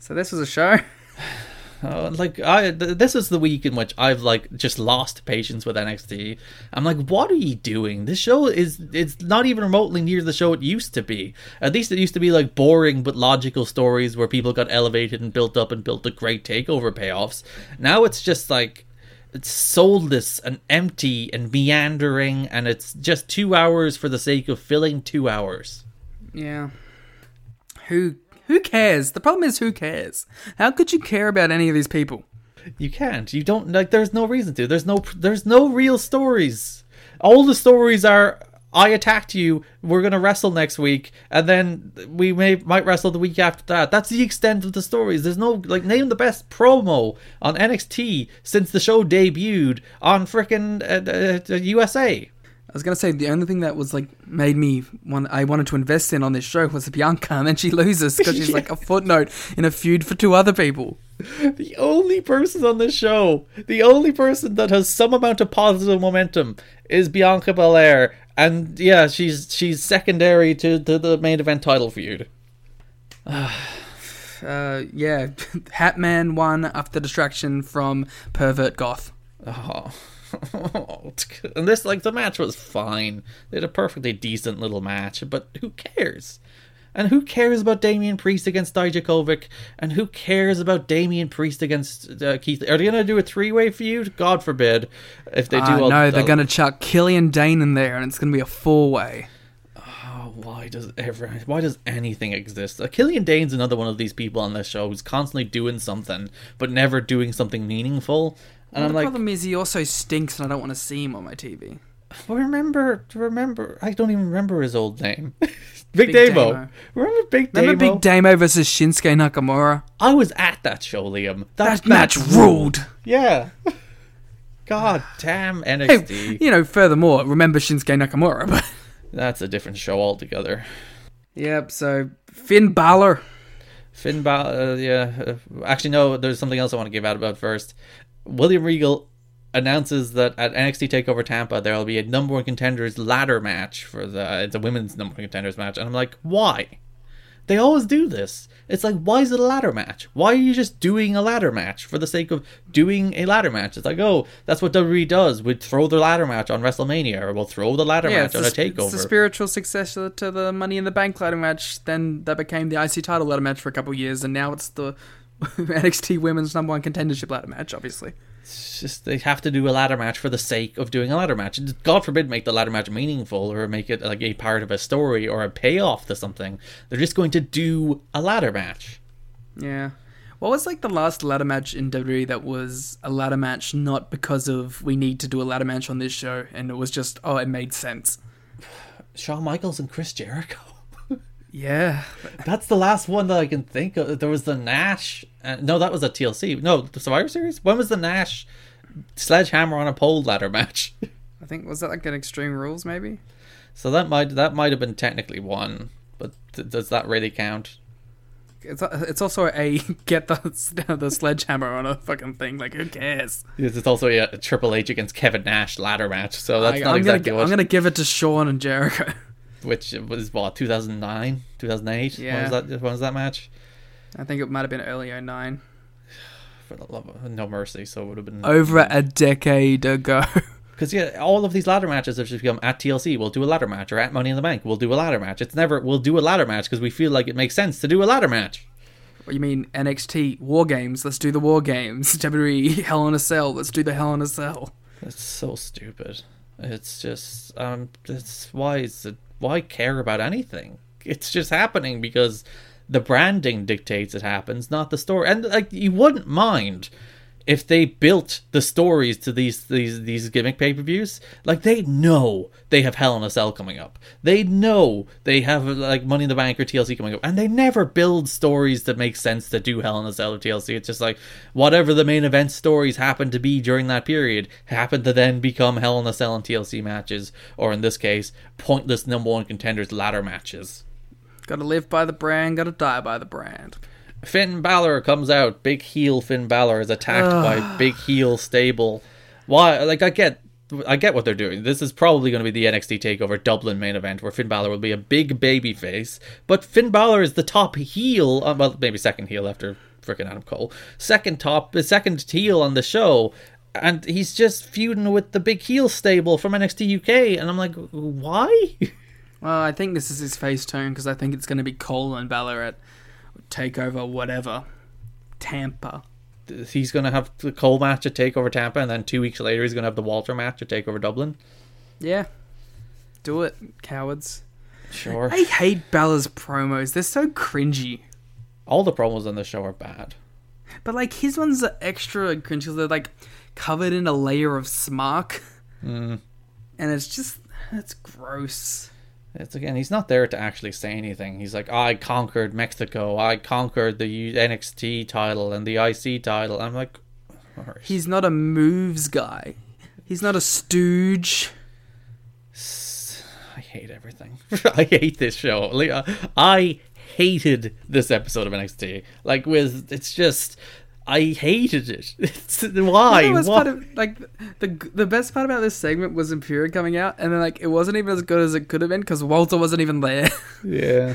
So this was a show. Uh, like I, th- this is the week in which I've like just lost patience with NXT. I'm like, what are you doing? This show is it's not even remotely near the show it used to be. At least it used to be like boring but logical stories where people got elevated and built up and built the great takeover payoffs. Now it's just like it's soulless and empty and meandering, and it's just two hours for the sake of filling two hours. Yeah. Who who cares? The problem is who cares? How could you care about any of these people? You can't. You don't like. There's no reason to. There's no. There's no real stories. All the stories are. I attacked you. We're gonna wrestle next week, and then we may might wrestle the week after that. That's the extent of the stories. There's no like name the best promo on NXT since the show debuted on frickin' uh, uh, USA. I was gonna say the only thing that was like made me want I wanted to invest in on this show was Bianca, and then she loses because she's like a footnote in a feud for two other people. The only person on the show, the only person that has some amount of positive momentum is Bianca Belair, and yeah, she's she's secondary to, to the main event title feud. Uh, yeah, Hatman won after distraction from pervert goth. Oh. and this like the match was fine. They had a perfectly decent little match, but who cares? And who cares about Damian Priest against Dijakovic? And who cares about Damian Priest against uh, Keith? Are they gonna do a three way feud? God forbid. If they do, Uh, I'll- no, they're I'll- gonna chuck Killian Dain in there, and it's gonna be a four way. Oh, why does ever? Why does anything exist? Uh, Killian Dain's another one of these people on this show who's constantly doing something, but never doing something meaningful. And the I'm like, problem is he also stinks, and I don't want to see him on my TV. well, remember, remember. I don't even remember his old name. Big, Big Damo. Damo. Remember Big Remember Big Damo versus Shinsuke Nakamura? I was at that show, Liam. That match ruled. Yeah. God damn Hey, NXT. you know, furthermore, remember Shinsuke Nakamura, but That's a different show altogether. Yep, so Finn Balor. Finn Balor, uh, yeah. uh, Actually, no, there's something else I want to give out about first. William Regal announces that at NXT Takeover Tampa there will be a number one contenders ladder match for the it's a women's number one contenders match, and I'm like, why? They always do this. It's like, why is it a ladder match? Why are you just doing a ladder match for the sake of doing a ladder match? It's like, oh, that's what WWE does. We'd throw the ladder match on WrestleMania, or we'll throw the ladder match on a it's, the, it's the spiritual successor to the Money in the Bank ladder match. Then that became the IC title ladder match for a couple of years, and now it's the NXT Women's Number One Contendership ladder match, obviously. It's just they have to do a ladder match for the sake of doing a ladder match. God forbid make the ladder match meaningful or make it like a part of a story or a payoff to something. They're just going to do a ladder match. Yeah. What was like the last ladder match in WWE that was a ladder match not because of we need to do a ladder match on this show and it was just oh it made sense. Shawn Michaels and Chris Jericho. Yeah. That's the last one that I can think of. There was the Nash. Uh, no, that was a TLC. No, the Survivor Series. When was the Nash sledgehammer on a pole ladder match? I think was that like an Extreme Rules maybe? so that might that might have been technically one, but th- does that really count? It's it's also a get the the sledgehammer on a fucking thing. Like who cares? It's also a, Triple H against Kevin Nash ladder match. So that's I, not am exactly gonna what. I'm gonna give it to Shawn and Jericho. Which was what 2009, 2008. Yeah. When was that? When was that match? I think it might have been early 09. For the love of no mercy. So it would have been Over a decade ago. Because yeah, all of these ladder matches have just become at TLC. We'll do a ladder match, or at Money in the Bank, we'll do a ladder match. It's never we'll do a ladder match because we feel like it makes sense to do a ladder match. what you mean NXT War Games? Let's do the War Games. WWE Hell in a Cell. Let's do the Hell in a Cell. It's so stupid. It's just um, it's why is it why care about anything? It's just happening because the branding dictates it happens, not the story. And like you wouldn't mind if they built the stories to these these these gimmick pay per views. Like they know they have Hell in a Cell coming up. They know they have like Money in the Bank or TLC coming up, and they never build stories that make sense to do Hell in a Cell or TLC. It's just like whatever the main event stories happen to be during that period happen to then become Hell in a Cell and TLC matches, or in this case, pointless number one contenders ladder matches. Gotta live by the brand. Gotta die by the brand. Finn Balor comes out. Big heel Finn Balor is attacked by big heel stable. Why? Like I get, I get what they're doing. This is probably going to be the NXT Takeover Dublin main event where Finn Balor will be a big baby face, but Finn Balor is the top heel. Uh, well, maybe second heel after freaking Adam Cole. Second top, the second heel on the show. And he's just feuding with the big heel stable from NXT UK, and I'm like, why? Well, I think this is his face turn because I think it's gonna be Cole and Balor at Takeover, whatever. Tampa. he's going to have the Cole match to take over Tampa, and then two weeks later he's going to have the Walter match to take over Dublin. Yeah. Do it, cowards. Sure. I hate Balor's promos. They're so cringy. All the promos on the show are bad. But like his ones are extra cringy 'cause they're like covered in a layer of smark. Mm. And it's just it's gross. It's again, he's not there to actually say anything. He's like, I conquered Mexico. I conquered the NXT title and the IC title. I'm like. He's not a moves guy. He's not a stooge. I hate everything. I hate this show. Like, uh, I hated this episode of NXT. Like, with it's just, I hated it. Why? The best Why? part of, like the the best part about this segment was Imperium coming out, and then like it wasn't even as good as it could have been because Walter wasn't even there. yeah.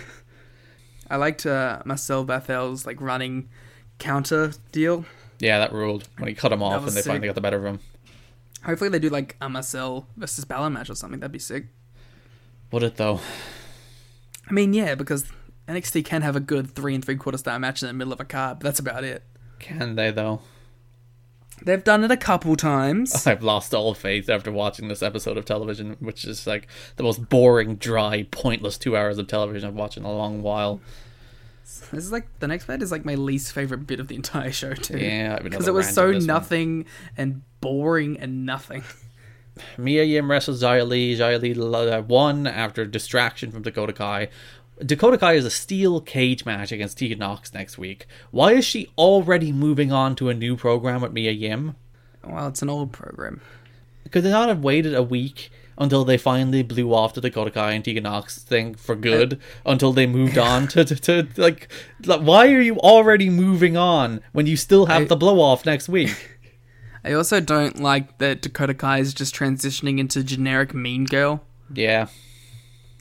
I liked uh, Marcel Barthel's like running counter deal. Yeah, that ruled when he cut him off and they sick. finally got the better of him. Hopefully they do like a Marcel versus Balor match or something. That'd be sick. Would it though? I mean, yeah, because NXT can have a good three and three quarter star match in the middle of a card, but that's about it. Can they though? They've done it a couple times. I've lost all faith after watching this episode of television, which is like the most boring, dry, pointless two hours of television I've watched in a long while. This is like the next bit is like my least favorite bit of the entire show too. Yeah, because it was so this one. nothing and boring and nothing. Mia Yim wrestles Xia Li. Xia Li won after distraction from Dakota Kai. Dakota Kai is a steel cage match against Tegan Nox next week. Why is she already moving on to a new program with Mia Yim? Well, it's an old program. Could they not have waited a week until they finally blew off the Dakota Kai and Tegan Nox thing for good? Uh, until they moved on to, to, to like, like, why are you already moving on when you still have I- the blow off next week? I also don't like that Dakota Kai is just transitioning into generic mean girl. yeah,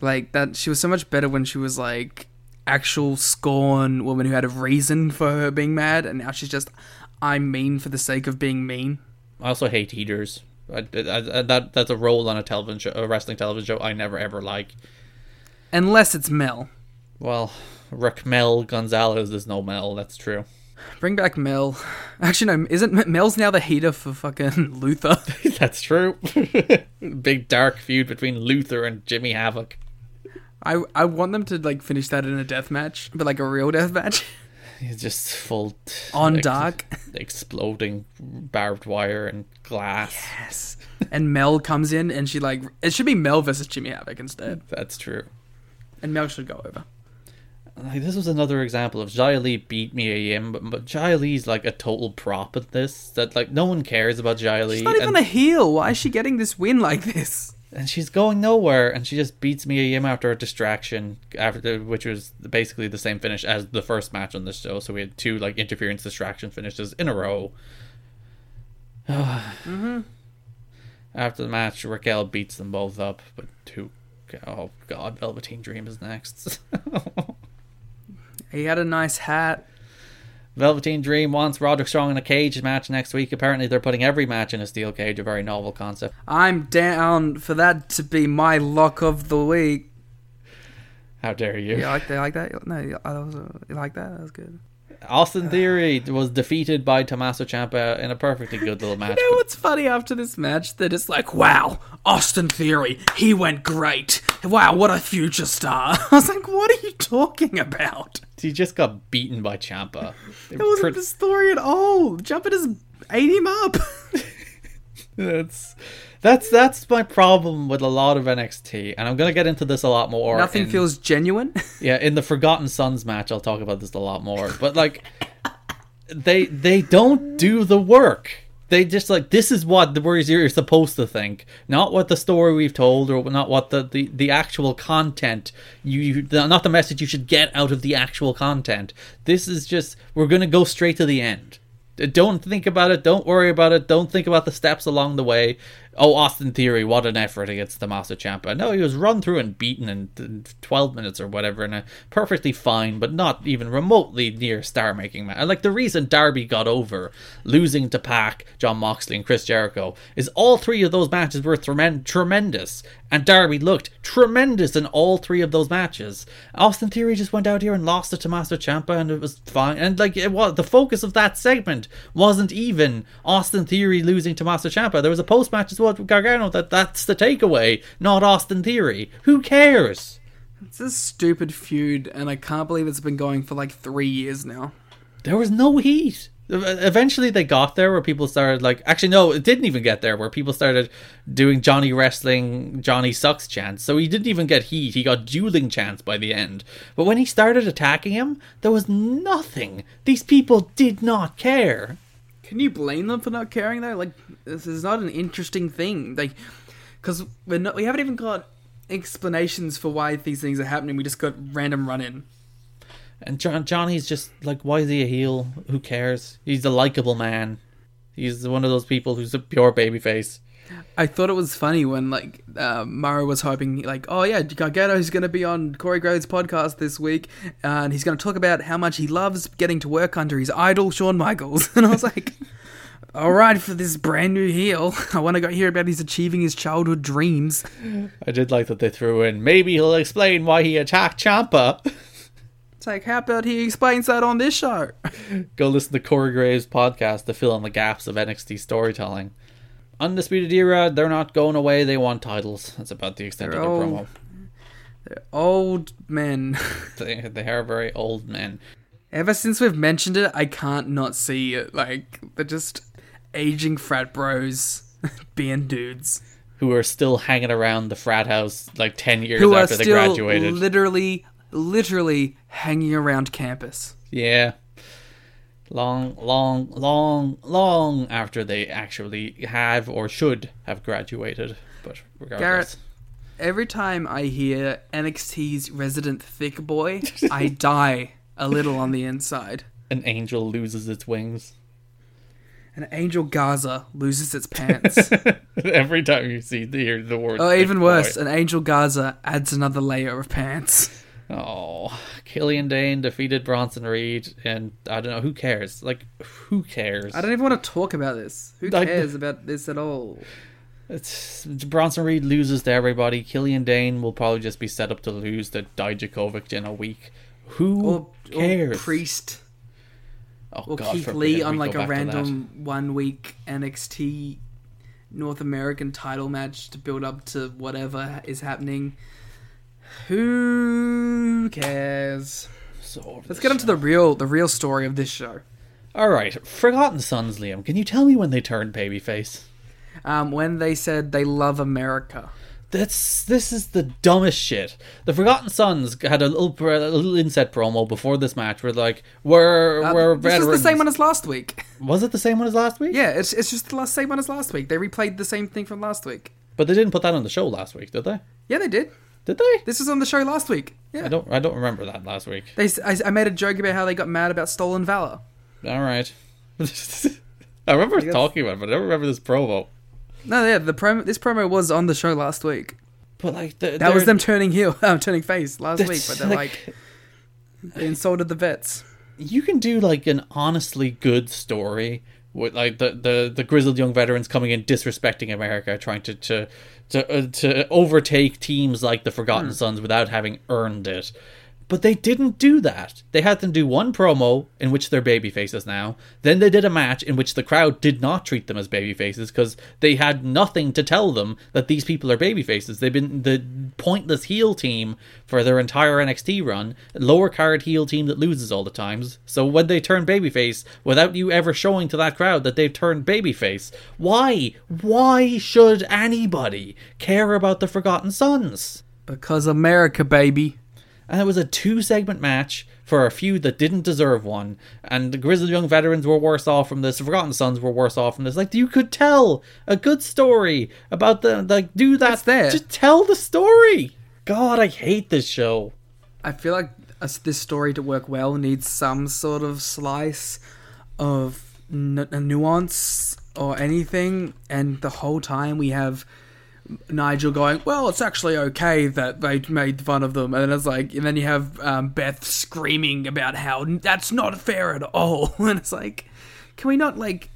Like that, she was so much better when she was like actual scorn woman who had a reason for her being mad, and now she's just I'm mean for the sake of being mean. I also hate heaters. I, I, I, that that's a role on a television show, a wrestling television show. I never ever like. Unless it's Mel. Well, Raquel Gonzalez is no Mel. That's true. Bring back Mel. Actually, no, isn't Mel's now the heater for fucking Luther? That's true. Big dark feud between Luther and Jimmy Havoc. I I want them to like finish that in a death match, but like a real death match He's just full on ex- dark. exploding barbed wire and glass. Yes. And Mel comes in and she like it should be Mel versus Jimmy Havoc instead, That's true. and Mel should go over. Like this was another example of Xia Li beat Mia Yim, but, but Xia Li's like a total prop at this. That like no one cares about Xia Li, She's not even and, a heel. Why is she getting this win like this? And she's going nowhere. And she just beats Mia Yim after a distraction, after which was basically the same finish as the first match on this show. So we had two like interference distraction finishes in a row. Mm-hmm. After the match, Raquel beats them both up, but who? Oh God, Velveteen Dream is next. He had a nice hat. Velveteen Dream wants Roderick Strong in a cage match next week. Apparently, they're putting every match in a steel cage, a very novel concept. I'm down for that to be my lock of the week. How dare you? You like that? You like that? No, you, uh, you like that? That was good. Austin Theory was defeated by Tommaso Ciampa in a perfectly good little match. You know what's funny after this match? They're just like, wow, Austin Theory, he went great. Wow, what a future star. I was like, what are you talking about? he just got beaten by Ciampa. It wasn't the story at all. Jumper just ate him up. That's that's that's my problem with a lot of NXT, and I'm gonna get into this a lot more. Nothing in- feels genuine. Yeah, in the Forgotten Sons match, I'll talk about this a lot more. But like, they they don't do the work. They just like this is what the words you're supposed to think, not what the story we've told, or not what the the, the actual content you, you the, not the message you should get out of the actual content. This is just we're gonna go straight to the end. Don't think about it. Don't worry about it. Don't think about the steps along the way. Oh, Austin Theory, what an effort against Tommaso Ciampa. No, he was run through and beaten in in 12 minutes or whatever in a perfectly fine, but not even remotely near star making match. Like the reason Darby got over losing to Pac, Jon Moxley, and Chris Jericho is all three of those matches were tremen- tremendous. And Darby looked tremendous in all three of those matches. Austin Theory just went out here and lost to Tommaso Ciampa, and it was fine. And like it was the focus of that segment wasn't even Austin Theory losing to Tommaso Ciampa. There was a post match as with Gargano that that's the takeaway, not Austin Theory. Who cares? It's a stupid feud, and I can't believe it's been going for like three years now. There was no heat. Eventually, they got there where people started like. Actually, no, it didn't even get there where people started doing Johnny wrestling, Johnny sucks chants. So he didn't even get heat. He got dueling chants by the end. But when he started attacking him, there was nothing. These people did not care. Can you blame them for not caring though? Like, this is not an interesting thing. Like, because we're not, we haven't even got explanations for why these things are happening. We just got random run in. And John, Johnny's just like, why is he a heel? Who cares? He's a likable man. He's one of those people who's a pure babyface. I thought it was funny when like uh, Maura was hoping like, oh yeah, Gargano's going to be on Corey Graves' podcast this week, and he's going to talk about how much he loves getting to work under his idol Shawn Michaels, and I was like. All right, for this brand new heel, I want to go hear about his achieving his childhood dreams. I did like that they threw in. Maybe he'll explain why he attacked Ciampa. It's like, how about he explains that on this show? Go listen to Corey Graves' podcast to fill in the gaps of NXT storytelling. Undisputed Era, they're not going away. They want titles. That's about the extent They're of their all- promo. They're old men. They, they are very old men. Ever since we've mentioned it, I can't not see it. Like, they're just aging frat bros being dudes. who are still hanging around the frat house like 10 years Who are after they still graduated. literally, literally hanging around campus. yeah. Long, long, long, long after they actually have or should have graduated. But regardless. Garrett, every time I hear NXT's resident thick boy, I die a little on the inside. An angel loses its wings. An Angel Garza loses its pants. Every time you see the, hear the word. oh, even boy. worse, an Angel Garza adds another layer of pants. Oh, Killian Dain defeated Bronson Reed, and I don't know who cares. Like, who cares? I don't even want to talk about this. Who cares about this at all? It's Bronson Reed loses to everybody. Killian Dane will probably just be set up to lose to Dijakovic in a week. Who Or, or cares? Priest. Oh, or God Keith Lee on like a back to that. random one week NXT North American title match to build up to whatever is happening. Who cares? So Let's get into the real the real story of this show. All right, Forgotten Sons, Liam. Can you tell me when they turned babyface? Um, when they said they love America. That's this is the dumbest shit. The Forgotten Sons had a little a little inset promo before this match where like we're Uh, we're this is the same one as last week. Was it the same one as last week? Yeah, it's it's just the last, same one as last week. They replayed the same thing from last week. But they didn't put that on the show last week, did they? Yeah, they did. Did they? This was on the show last week. Yeah, I don't I don't remember that last week. They, I, I made a joke about how they got mad about stolen valor. All right. I remember guess- talking about it, but I don't remember this promo. No, yeah, the promo. This promo was on the show last week. But like the, That was them turning heel, um, turning face last week. But they're like- like, they insulted the vets. you can do like an honestly good story with like the the, the grizzled young veterans coming in disrespecting America, trying to to to, uh, to overtake teams like the Forgotten Hmm. Sons without having earned it. But they didn't do that. They had them do one promo in which they're baby faces now. Then they did a match in which the crowd did not treat them as baby faces because they had nothing to tell them that these people are baby faces. They've been the pointless heel team for their entire NXT run, lower card heel team that loses all the times. So when they turn babyface, without you ever showing to that crowd that they've turned babyface, why? Why should anybody care about the Forgotten Sons? Because America, baby. And it was a two segment match for a feud that didn't deserve one. And the Grizzled Young Veterans were worse off from this. The Forgotten Sons were worse off from this. Like you could tell a good story about the like do that. It's there. Just tell the story. God, I hate this show. I feel like this story to work well needs some sort of slice of n- a nuance or anything. And the whole time we have Nigel going, "Well, it's actually okay that they made fun of them," and it's like, and then you have um, Beth screaming about how that's not fair at all, and it's like, can we not like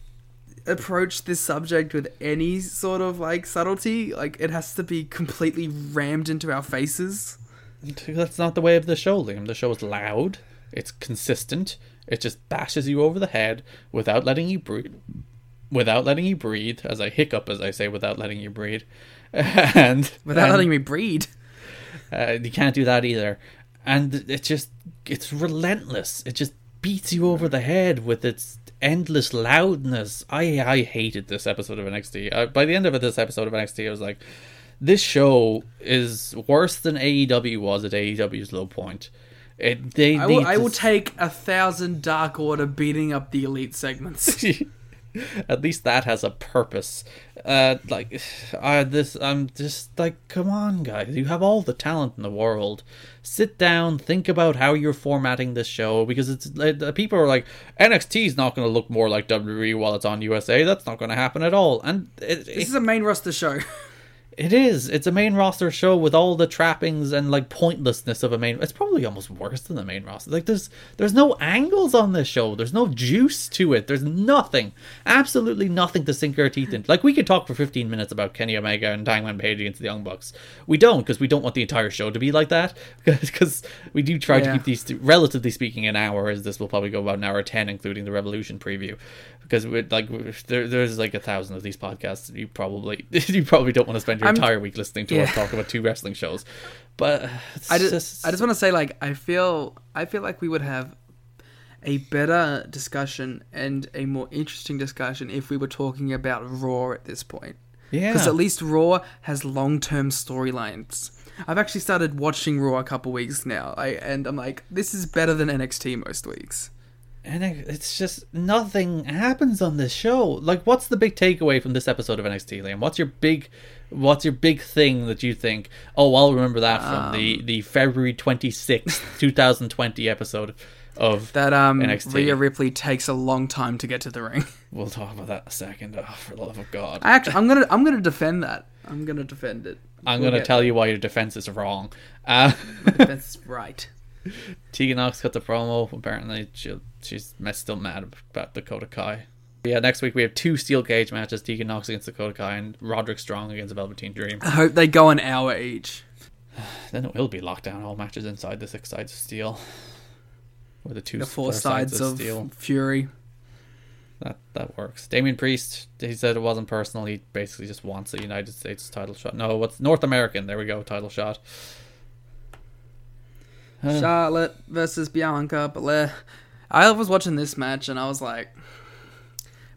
approach this subject with any sort of like subtlety? Like it has to be completely rammed into our faces. That's not the way of the show, Liam. The show is loud. It's consistent. It just bashes you over the head without letting you breathe. Without letting you breathe, as I hiccup as I say, without letting you breathe, and Without and- letting me breed. Uh, you can't do that either. And it just, it's relentless. It just beats you over the head with its endless loudness. I, I hated this episode of NXT. Uh, by the end of this episode of NXT, I was like, this show is worse than AEW was at AEW's low point. It, they I will, I will take a thousand Dark Order beating up the elite segments. At least that has a purpose. Uh, like, I this I'm just like, come on, guys! You have all the talent in the world. Sit down, think about how you're formatting this show because it's like, the people are like, NXT is not going to look more like WWE while it's on USA. That's not going to happen at all. And it, this is a main roster show. it is. It's a main roster show with all the trappings and like pointlessness of a main. It's probably almost worse than the main roster. Like there's there's no angles on this show. There's no juice to it. There's nothing. Absolutely nothing to sink our teeth in. Like we could talk for 15 minutes about Kenny Omega and Hangman Page against the Young Bucks. We don't because we don't want the entire show to be like that. Because we do try to keep these, relatively speaking, an hour. As this will probably go about an hour 10, including the Revolution preview because like there, there's like a thousand of these podcasts. You probably you probably don't want to spend your I'm- entire week listening to us talk about two wrestling shows. But uh, I just, I just want to say, like, I feel, I feel like we would have a better discussion and a more interesting discussion if we were talking about Raw at this point. yeah. Because at least Raw has long-term storylines. I've actually started watching Raw a couple weeks now, I, and I'm like, this is better than NXT most weeks. And it's just nothing happens on this show. Like, what's the big takeaway from this episode of NXT, Liam? What's your big, what's your big thing that you think? Oh, I'll remember that from Um, the the February twenty sixth, two thousand twenty episode of That um, NXT. Rhea Ripley takes a long time to get to the ring. We'll talk about that in a second. Oh, for the love of God. Actually, I'm gonna, I'm gonna defend that. I'm gonna defend it. I'm We'll going to get tell you why your defense is wrong. Uh, there. That's right. Tegan Nox cut the promo. Apparently, she, she's still mad about Dakota Kai. Yeah, next week we have two steel cage matches: Tegan Nox against Dakota Kai and Roderick Strong against Velveteen Dream. I hope they go an hour each. Then it will be lockdown all matches inside the six sides of steel. Or the two The four sides, of steel. Fury. That that works. Damian Priest, he said it wasn't personal. He basically just wants a United States title shot. No, what's North American? There we go, title shot. Charlotte versus Bianca Belair. I was watching this match and I was like,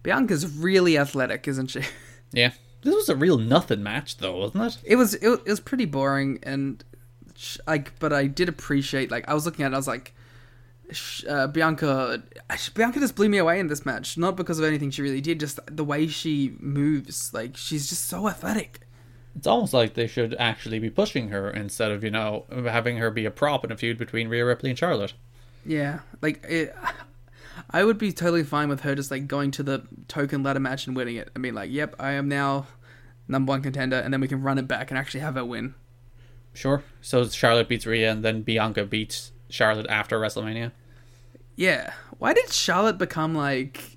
Bianca's really athletic, isn't she? Yeah, this was a real nothing match, though, wasn't it? It was it, it was pretty boring and like, but I did appreciate like I was looking at it, I was like, uh, Bianca, Bianca just blew me away in this match. Not because of anything she really did, just the way she moves. Like she's just so athletic. It's almost like they should actually be pushing her instead of you know having her be a prop in a feud between Rhea Ripley and Charlotte. Yeah, like it, I would be totally fine with her just like going to the token ladder match and winning it. I mean, like, yep, I am now number one contender, and then we can run it back and actually have her win. Sure. So Charlotte beats Rhea, and then Bianca beats Charlotte after WrestleMania. Yeah, why did Charlotte become like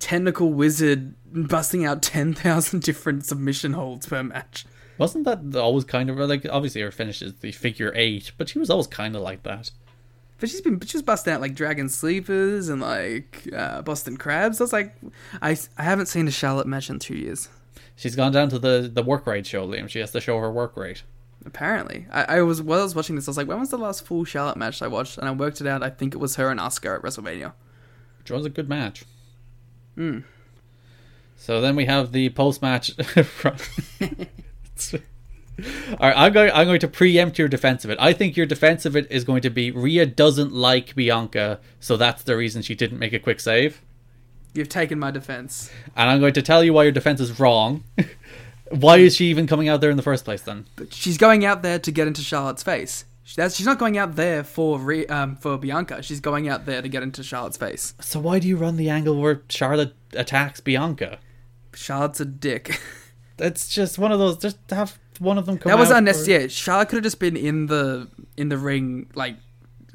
tentacle wizard, busting out ten thousand different submission holds per match? Wasn't that always kind of like obviously her finish is the figure eight, but she was always kind of like that. But she's been she's busting out like dragon sleepers and like uh, Boston crabs. I was like, I I haven't seen a Charlotte match in two years. She's gone down to the the work rate show, Liam. She has to show her work rate. Apparently, I, I was while I was watching this, I was like, when was the last full Charlotte match I watched? And I worked it out. I think it was her and Asuka at WrestleMania. which was a good match. So then we have the post match. All right, I'm going. I'm going to preempt your defense of it. I think your defense of it is going to be Rhea doesn't like Bianca, so that's the reason she didn't make a quick save. You've taken my defense. And I'm going to tell you why your defense is wrong. why is she even coming out there in the first place? Then But she's going out there to get into Charlotte's face. She's not going out there for Re, um, for Bianca. She's going out there to get into Charlotte's face. so why do you run the angle where Charlotte attacks Bianca? Charlotte's a dick. It's just one of those. Just have one of them come. that was unnecessary. Charlotte could have just been in the in the ring, like,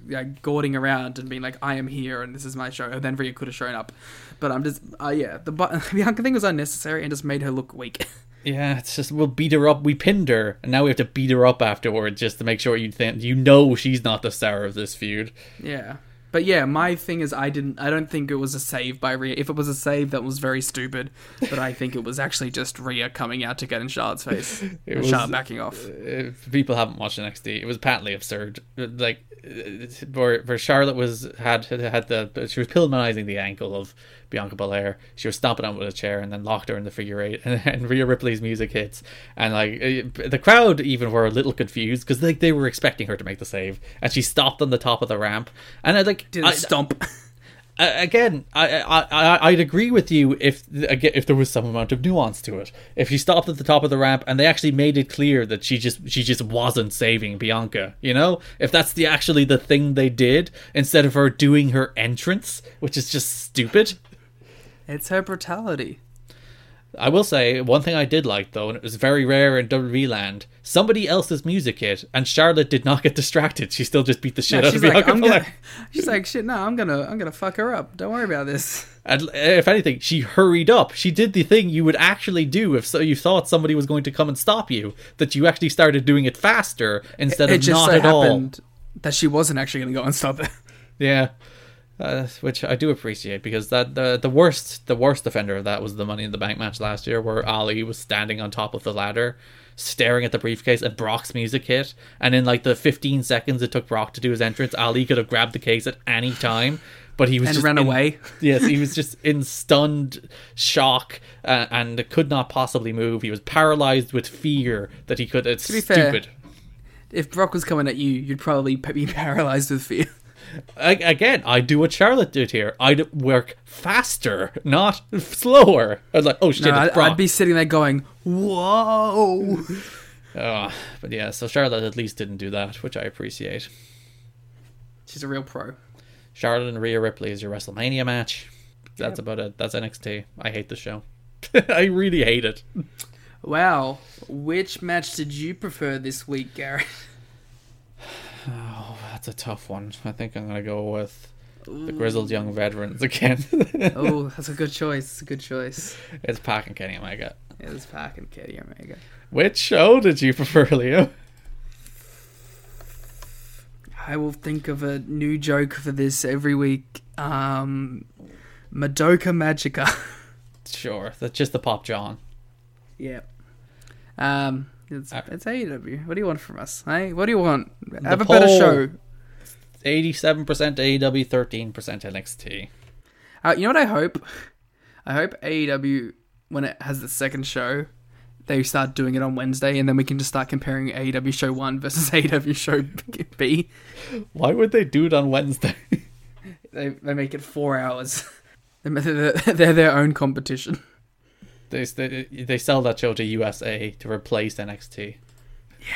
like gawding around and being like, "I am here and this is my show." And then Rhea could have shown up. But I'm just, uh, yeah, the Bianca thing was unnecessary and just made her look weak. Yeah, it's just we'll beat her up. We pinned her, and now we have to beat her up afterwards just to make sure you think you know she's not the star of this feud. yeah. But yeah, my thing is, I didn't. I don't think it was a save by Rhea. If it was a save, that was very stupid. But I think it was actually just Rhea coming out to get in Charlotte's face and was- Charlotte backing off. If people haven't watched the NXT, it was patently absurd. Like, uh, where, where Charlotte was had had the she was pillmanizing the ankle of Bianca Belair. She was stomping on with a chair and then locked her in the figure eight. And, and Rhea Ripley's music hits, and like uh, the crowd even were a little confused because like they were expecting her to make the save, and she stopped on the top of the ramp. And I like Did a stomp. Uh, again, I, I, I, I'd agree with you if if there was some amount of nuance to it. If she stopped at the top of the ramp and they actually made it clear that she just she just wasn't saving Bianca, you know, if that's the actually the thing they did instead of her doing her entrance, which is just stupid. It's her brutality. I will say one thing I did like though, and it was very rare in WWE land. Somebody else's music hit, and Charlotte did not get distracted. She still just beat the shit No, out of like, Bianca I'm Belair. gonna. She's like, shit. No, I'm gonna. I'm gonna fuck her up. Don't worry about this. And eh, if anything, she hurried up. She did the thing you would actually do if so you thought somebody was going to come and stop you. That you actually started doing it faster instead it of just not so at all. that she wasn't actually gonna go and stop it. Yeah, uh, which I do appreciate because that the the worst the worst offender of that was the Money in the Bank match last year, where Ali was standing on top of the ladder, staring at the briefcase, and Brock's music hit, and in like the 15 seconds it took Brock to do his entrance, Ali could have grabbed the case at any time. But he was And just ran in- away. Yes, he was just in stunned shock uh, and could not possibly move. He was paralyzed with fear that he could. It's to be fair- If Brock was coming at you, you'd probably be paralyzed with fear. I, again, I do what Charlotte did here. I'd work faster, not slower. I'd like, oh shit, No, I'd, I'd be sitting there going, "Whoa!" Ah, but yeah, so Charlotte at least didn't do that, which I appreciate. She's a real pro. Charlotte and Rhea Ripley is your WrestleMania match. That's about it. That's NXT. I hate the show. I really hate it. Wow. Which match did you prefer this week, Garrett? Oh, that's a tough one. I think I'm gonna go with the grizzled young veterans again. oh, that's a good choice. It's a good choice. it's Pac and Kenny Omega. It was Pac and Katie Omega. Which show did you prefer, Leo? I will think of a new joke for this every week. Um, Madoka Magica. Sure, that's just the pop John. yeah. Um, it's, Uh, it's AEW. What do you want from us? Hey, what do you want? Have a better show. Eighty-seven percent AEW, thirteen percent NXT. Uh, you know what I hope? I hope AEW, when it has the second show, they start doing it on Wednesday, and then we can just start comparing AEW show one versus AEW show B. Why would they do it on Wednesday? They, they make it four hours. They're, they're their own competition. They, they they sell that show to USA to replace NXT. Yeah.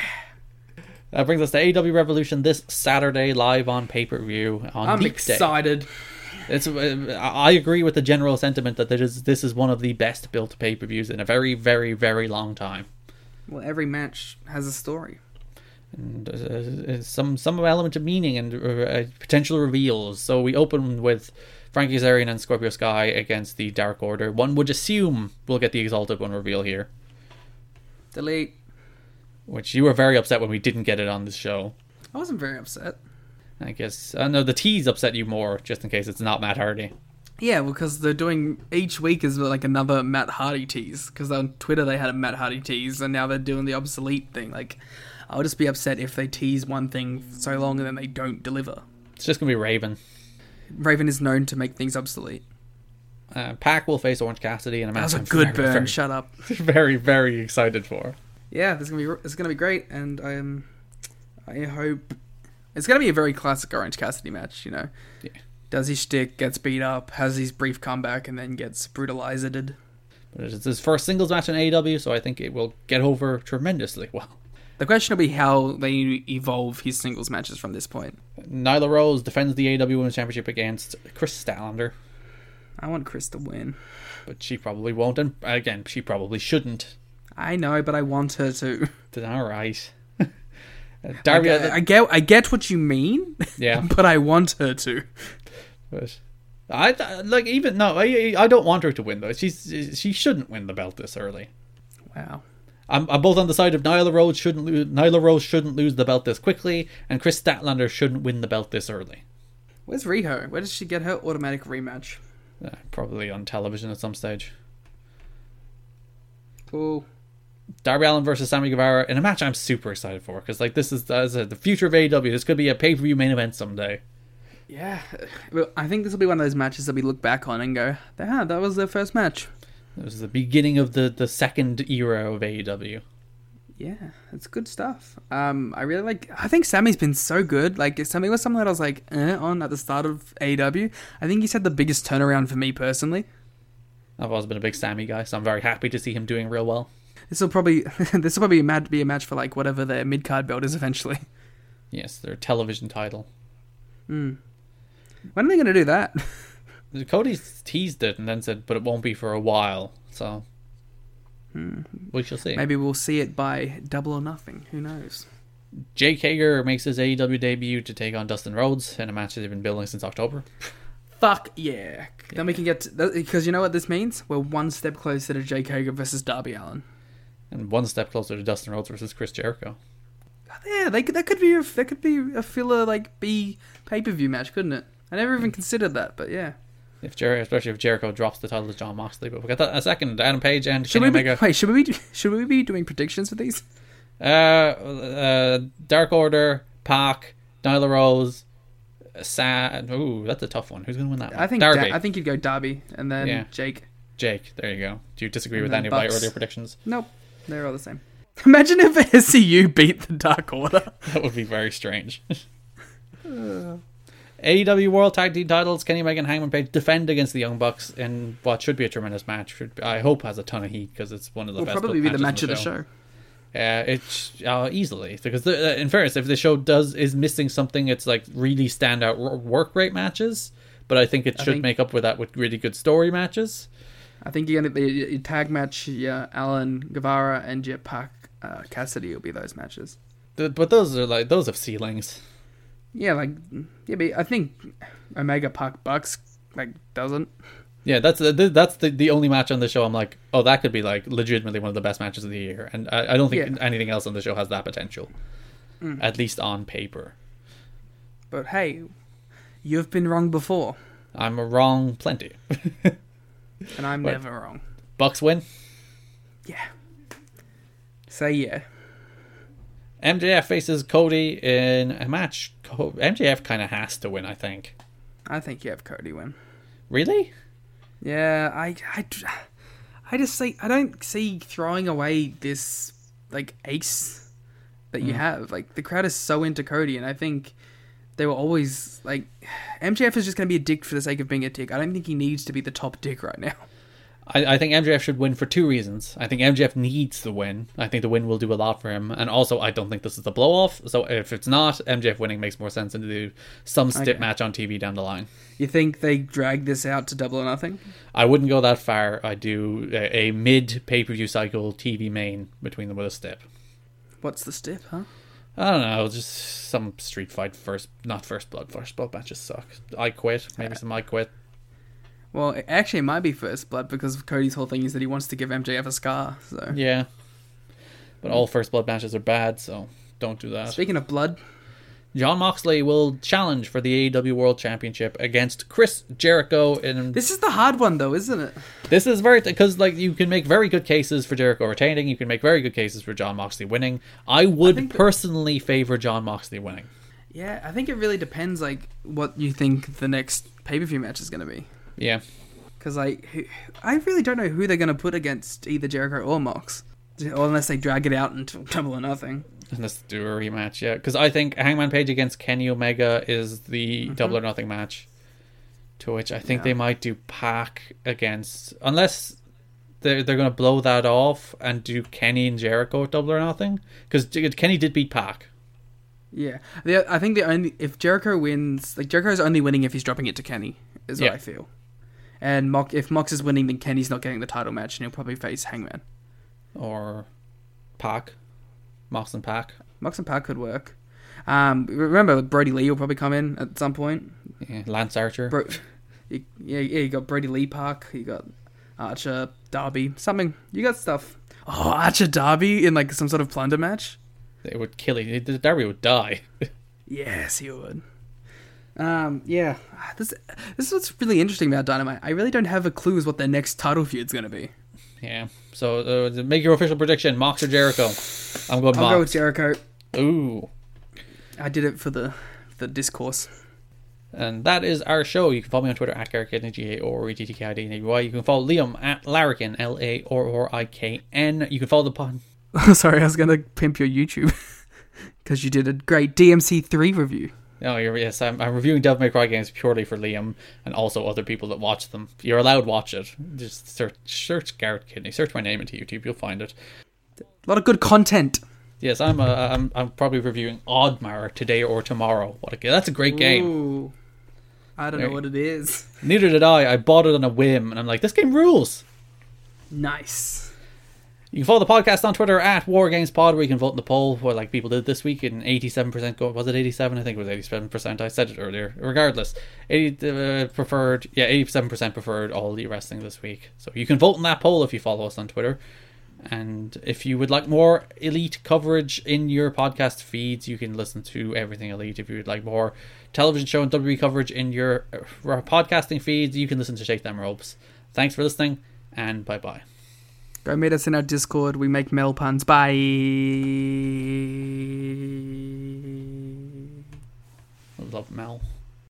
That brings us to AEW Revolution this Saturday, live on pay per view on I'm Day. excited. It's uh, I agree with the general sentiment that this is this is one of the best built pay per views in a very very very long time. Well, every match has a story. And, uh, uh, some some element of meaning and uh, potential reveals. So we open with Frankie Kazarian and Scorpio Sky against the Dark Order. One would assume we'll get the Exalted One reveal here, Delete. which you were very upset when we didn't get it on the show. I wasn't very upset. I guess uh, I know the tease upset you more, just in case it's not Matt Hardy. Yeah, because they're doing each week is like another Matt Hardy tease. Because on Twitter they had a Matt Hardy tease, and now they're doing the obsolete thing. Like, I'll just be upset if they tease one thing so long and then they don't deliver. It's just gonna be Raven. Raven is known to make things obsolete. Uh, Pac will face Orange Cassidy in a match. That was a good very, burn. Very, Shut up. very, very excited for. Yeah, this is gonna be it's gonna be great, and I am. I hope it's gonna be a very classic Orange Cassidy match. You know, Yeah. does his shtick, gets beat up, has his brief comeback, and then gets brutalized. But it's his first singles match in AEW, so I think it will get over tremendously well. The question will be how they evolve his singles matches from this point. Nyla Rose defends the AEW Women's Championship against Kris Statlander, I want Kris to win. but she probably won't, and again, she probably shouldn't. I know, but I want her to. All right. Uh, Darby, I, I get, I get what you mean, yeah, but I want her to. but I I- like even no, I I don't want her to win though. She's she shouldn't win the belt this early. Wow. I'm, I'm both on the side of Nyla Rose shouldn't lose, Nyla Rose shouldn't lose the belt this quickly, and Kris Statlander shouldn't win the belt this early. Where's Riho? Where does she get her automatic rematch? Uh, probably on television at some stage. Cool. Darby Allin versus Sammy Guevara in a match I'm super excited for because like this is as I said, the future of AEW. This could be a pay per view main event someday. Yeah, I think this will be one of those matches that we look back on and go, "Ah, that was their first match." This is the beginning of the the second era of AEW. Yeah, it's good stuff. Um, I really like. I think Sammy's been so good. Like, Sammy was something that I was like eh, on at the start of AEW. I think he's had the biggest turnaround for me personally. I've always been a big Sammy guy, so I'm very happy to see him doing real well. This will probably this will probably be a match, be a match for like whatever their mid card belt is eventually. Yes, their television title. When are they going to do that? Cody teased it and then said, but it won't be for a while. So hmm. we shall see. Maybe we'll see it by Double or Nothing. Who knows? Jake Hager makes his AEW debut to take on Dustin Rhodes in a match that they've been building since October. Fuck yeah! Then we can get because you know what this means. We're one step closer to Jake Hager versus Darby Allin. And one step closer to Dustin Rhodes versus Chris Jericho. Yeah, they could, that could be a, that could be a filler like B pay per view match, couldn't it? I never even considered that, but yeah. If Jer- especially if Jericho drops the title to Jon Moxley, but we'll get that a second. Adam Page and Should Kenny we be, Omega. wait? Should we be should we be doing predictions for these? Uh, uh, Dark Order, Pac, Nyla Rose, Sad. Ooh, that's a tough one. Who's gonna win that one? I think Darby, Da- I think you'd go Darby and then Yeah. Jake. Jake. There you go. Do you disagree And with any of my Bucks. earlier predictions? Nope, they're all the same. Imagine if SCU beat the Dark Order. That would be very strange. AEW World Tag Team titles: Kenny Omega and Hangman Page defend against the Young Bucks in what should be a tremendous match. Should I hope has a ton of heat because it's one of the Will best. probably be the match of on the show. Yeah, it's uh, easily because the, uh, in fairness, if the show does is missing something, it's like really standout work rate matches. But I think it should think- make up with that with really good story matches. I think you're gonna the your tag match. Yeah, Allin Guevara and Pac uh, Cassidy will be those matches. The- But those are like those have ceilings. Yeah, like yeah, but I think Omega Pac Bucks like doesn't. Yeah, that's the, that's the the only match on the show. I'm like, oh, that could be like legitimately one of the best matches of the year, and I, I don't think Yeah. anything else on the show has that potential, Mm. at least on paper. But hey, you've been wrong before, I'm wrong plenty. and I'm Right. never wrong. Bucks win. Yeah. Say yeah. MJF faces Cody in a match. MJF kind of has to win, I think. I think you have Cody win. Really? Yeah, I, I, I just see. I don't see throwing away this like ace that you mm. have. Like the crowd is so into Cody, and I think they were always like MJF is just going to be a dick for the sake of being a dick. I don't think he needs to be the top dick right now. I, I think MJF should win for two reasons. I think MJF needs the win. I think the win will do a lot for him. And also, I don't think this is the blow off. So if it's not, MJF winning makes more sense than to do some stip Okay. match on TV down the line. You think they drag this out to double or nothing? I wouldn't go that far. I do a, a mid pay per view cycle TV main between them with a stip. What's the step, huh? I don't know, just some street fight first, not first blood. First blood matches suck. I quit. Maybe uh, some I quit. Well, actually, it might be first blood because Cody's whole thing is that he wants to give MJF a scar. So, Yeah, but all first blood matches are bad, so don't do that. speaking of blood, Jon Moxley will challenge for the AEW World Championship against Chris Jericho. In this is the hard one though, isn't it? this is very because like you can make very good cases for Jericho retaining. You can make very good cases for Jon Moxley winning. I would that- personally favor Jon Moxley winning. Yeah, I think it really depends, like what you think the next pay per view match is going to be. Yeah, Because like, who- I really don't know who they're going to put against either Jericho or Mox, or unless they drag it out until double or nothing. Unless let's do a rematch. Yeah, because I think Hangman Page against Kenny Omega is the mm-hmm. double or nothing match. To which I think Yeah. they might do Pac against unless. They're, they're going to blow that off and do Kenny and Jericho double or nothing because Kenny did beat Pac. Yeah, the, I think the only if Jericho wins, like Jericho's only winning if he's dropping it to Kenny, is what Yeah. I feel. And Mox, if Mox is winning, then Kenny's not getting the title match, and he'll probably face Hangman. or Pac, Mox and Pac. Mox and Pac could work. Um, remember Brodie Lee will probably come in at some point. Yeah, Lance Archer. Bro, yeah, yeah, you got Brodie Lee Pac, you got Archer, Darby, something. You got stuff. Oh, Archer Darby in like some sort of plunder match. It would kill him. The Darby would die. Yes, he would. Um, yeah, this this is what's really interesting about Dynamite. I really don't have a clue as what their next title feud's gonna be. yeah. So uh, make your official prediction: Mox or Jericho. I'm going I'll go with Jericho. Ooh. I did it for the the discourse. And that is our show. You can follow me on Twitter at Garrick G A O R E T T K I D N A B Y. You can follow Liam at Larrikin L A R R I K N. You can follow the pun. Sorry, I was gonna pimp your YouTube because you did a great DMC three review. Oh, you're, yes, I'm, I'm reviewing Devil May Cry games purely for Liam and also other people that watch them. You're allowed to watch it. Just search, search Garrett Kidney. Search my name into YouTube. You'll find it. A lot of good content. Yes, I'm. Uh, I'm. I'm probably reviewing Oddmar today or tomorrow. What a game! That's a great game. Ooh. I don't know what it is. Neither did I. I bought it on a whim, and I'm like, this game rules. Nice. You can follow the podcast on Twitter at WarGamesPod, where you can vote in the poll, where like people did this week, and 87% go. Was it 87? I think it was 87%. I said it earlier. Regardless, 80 uh, preferred. Yeah, 87% preferred all the wrestling this week. So you can vote in that poll if you follow us on Twitter. And if you would like more elite coverage in your podcast feeds, you can listen to everything elite. If you would like more television show and WWE coverage in your uh, podcasting feeds, you can listen to Shake Them Ropes. Thanks for listening, and bye bye. Go meet us in our Discord. We make Mel puns. Bye. I love Mel.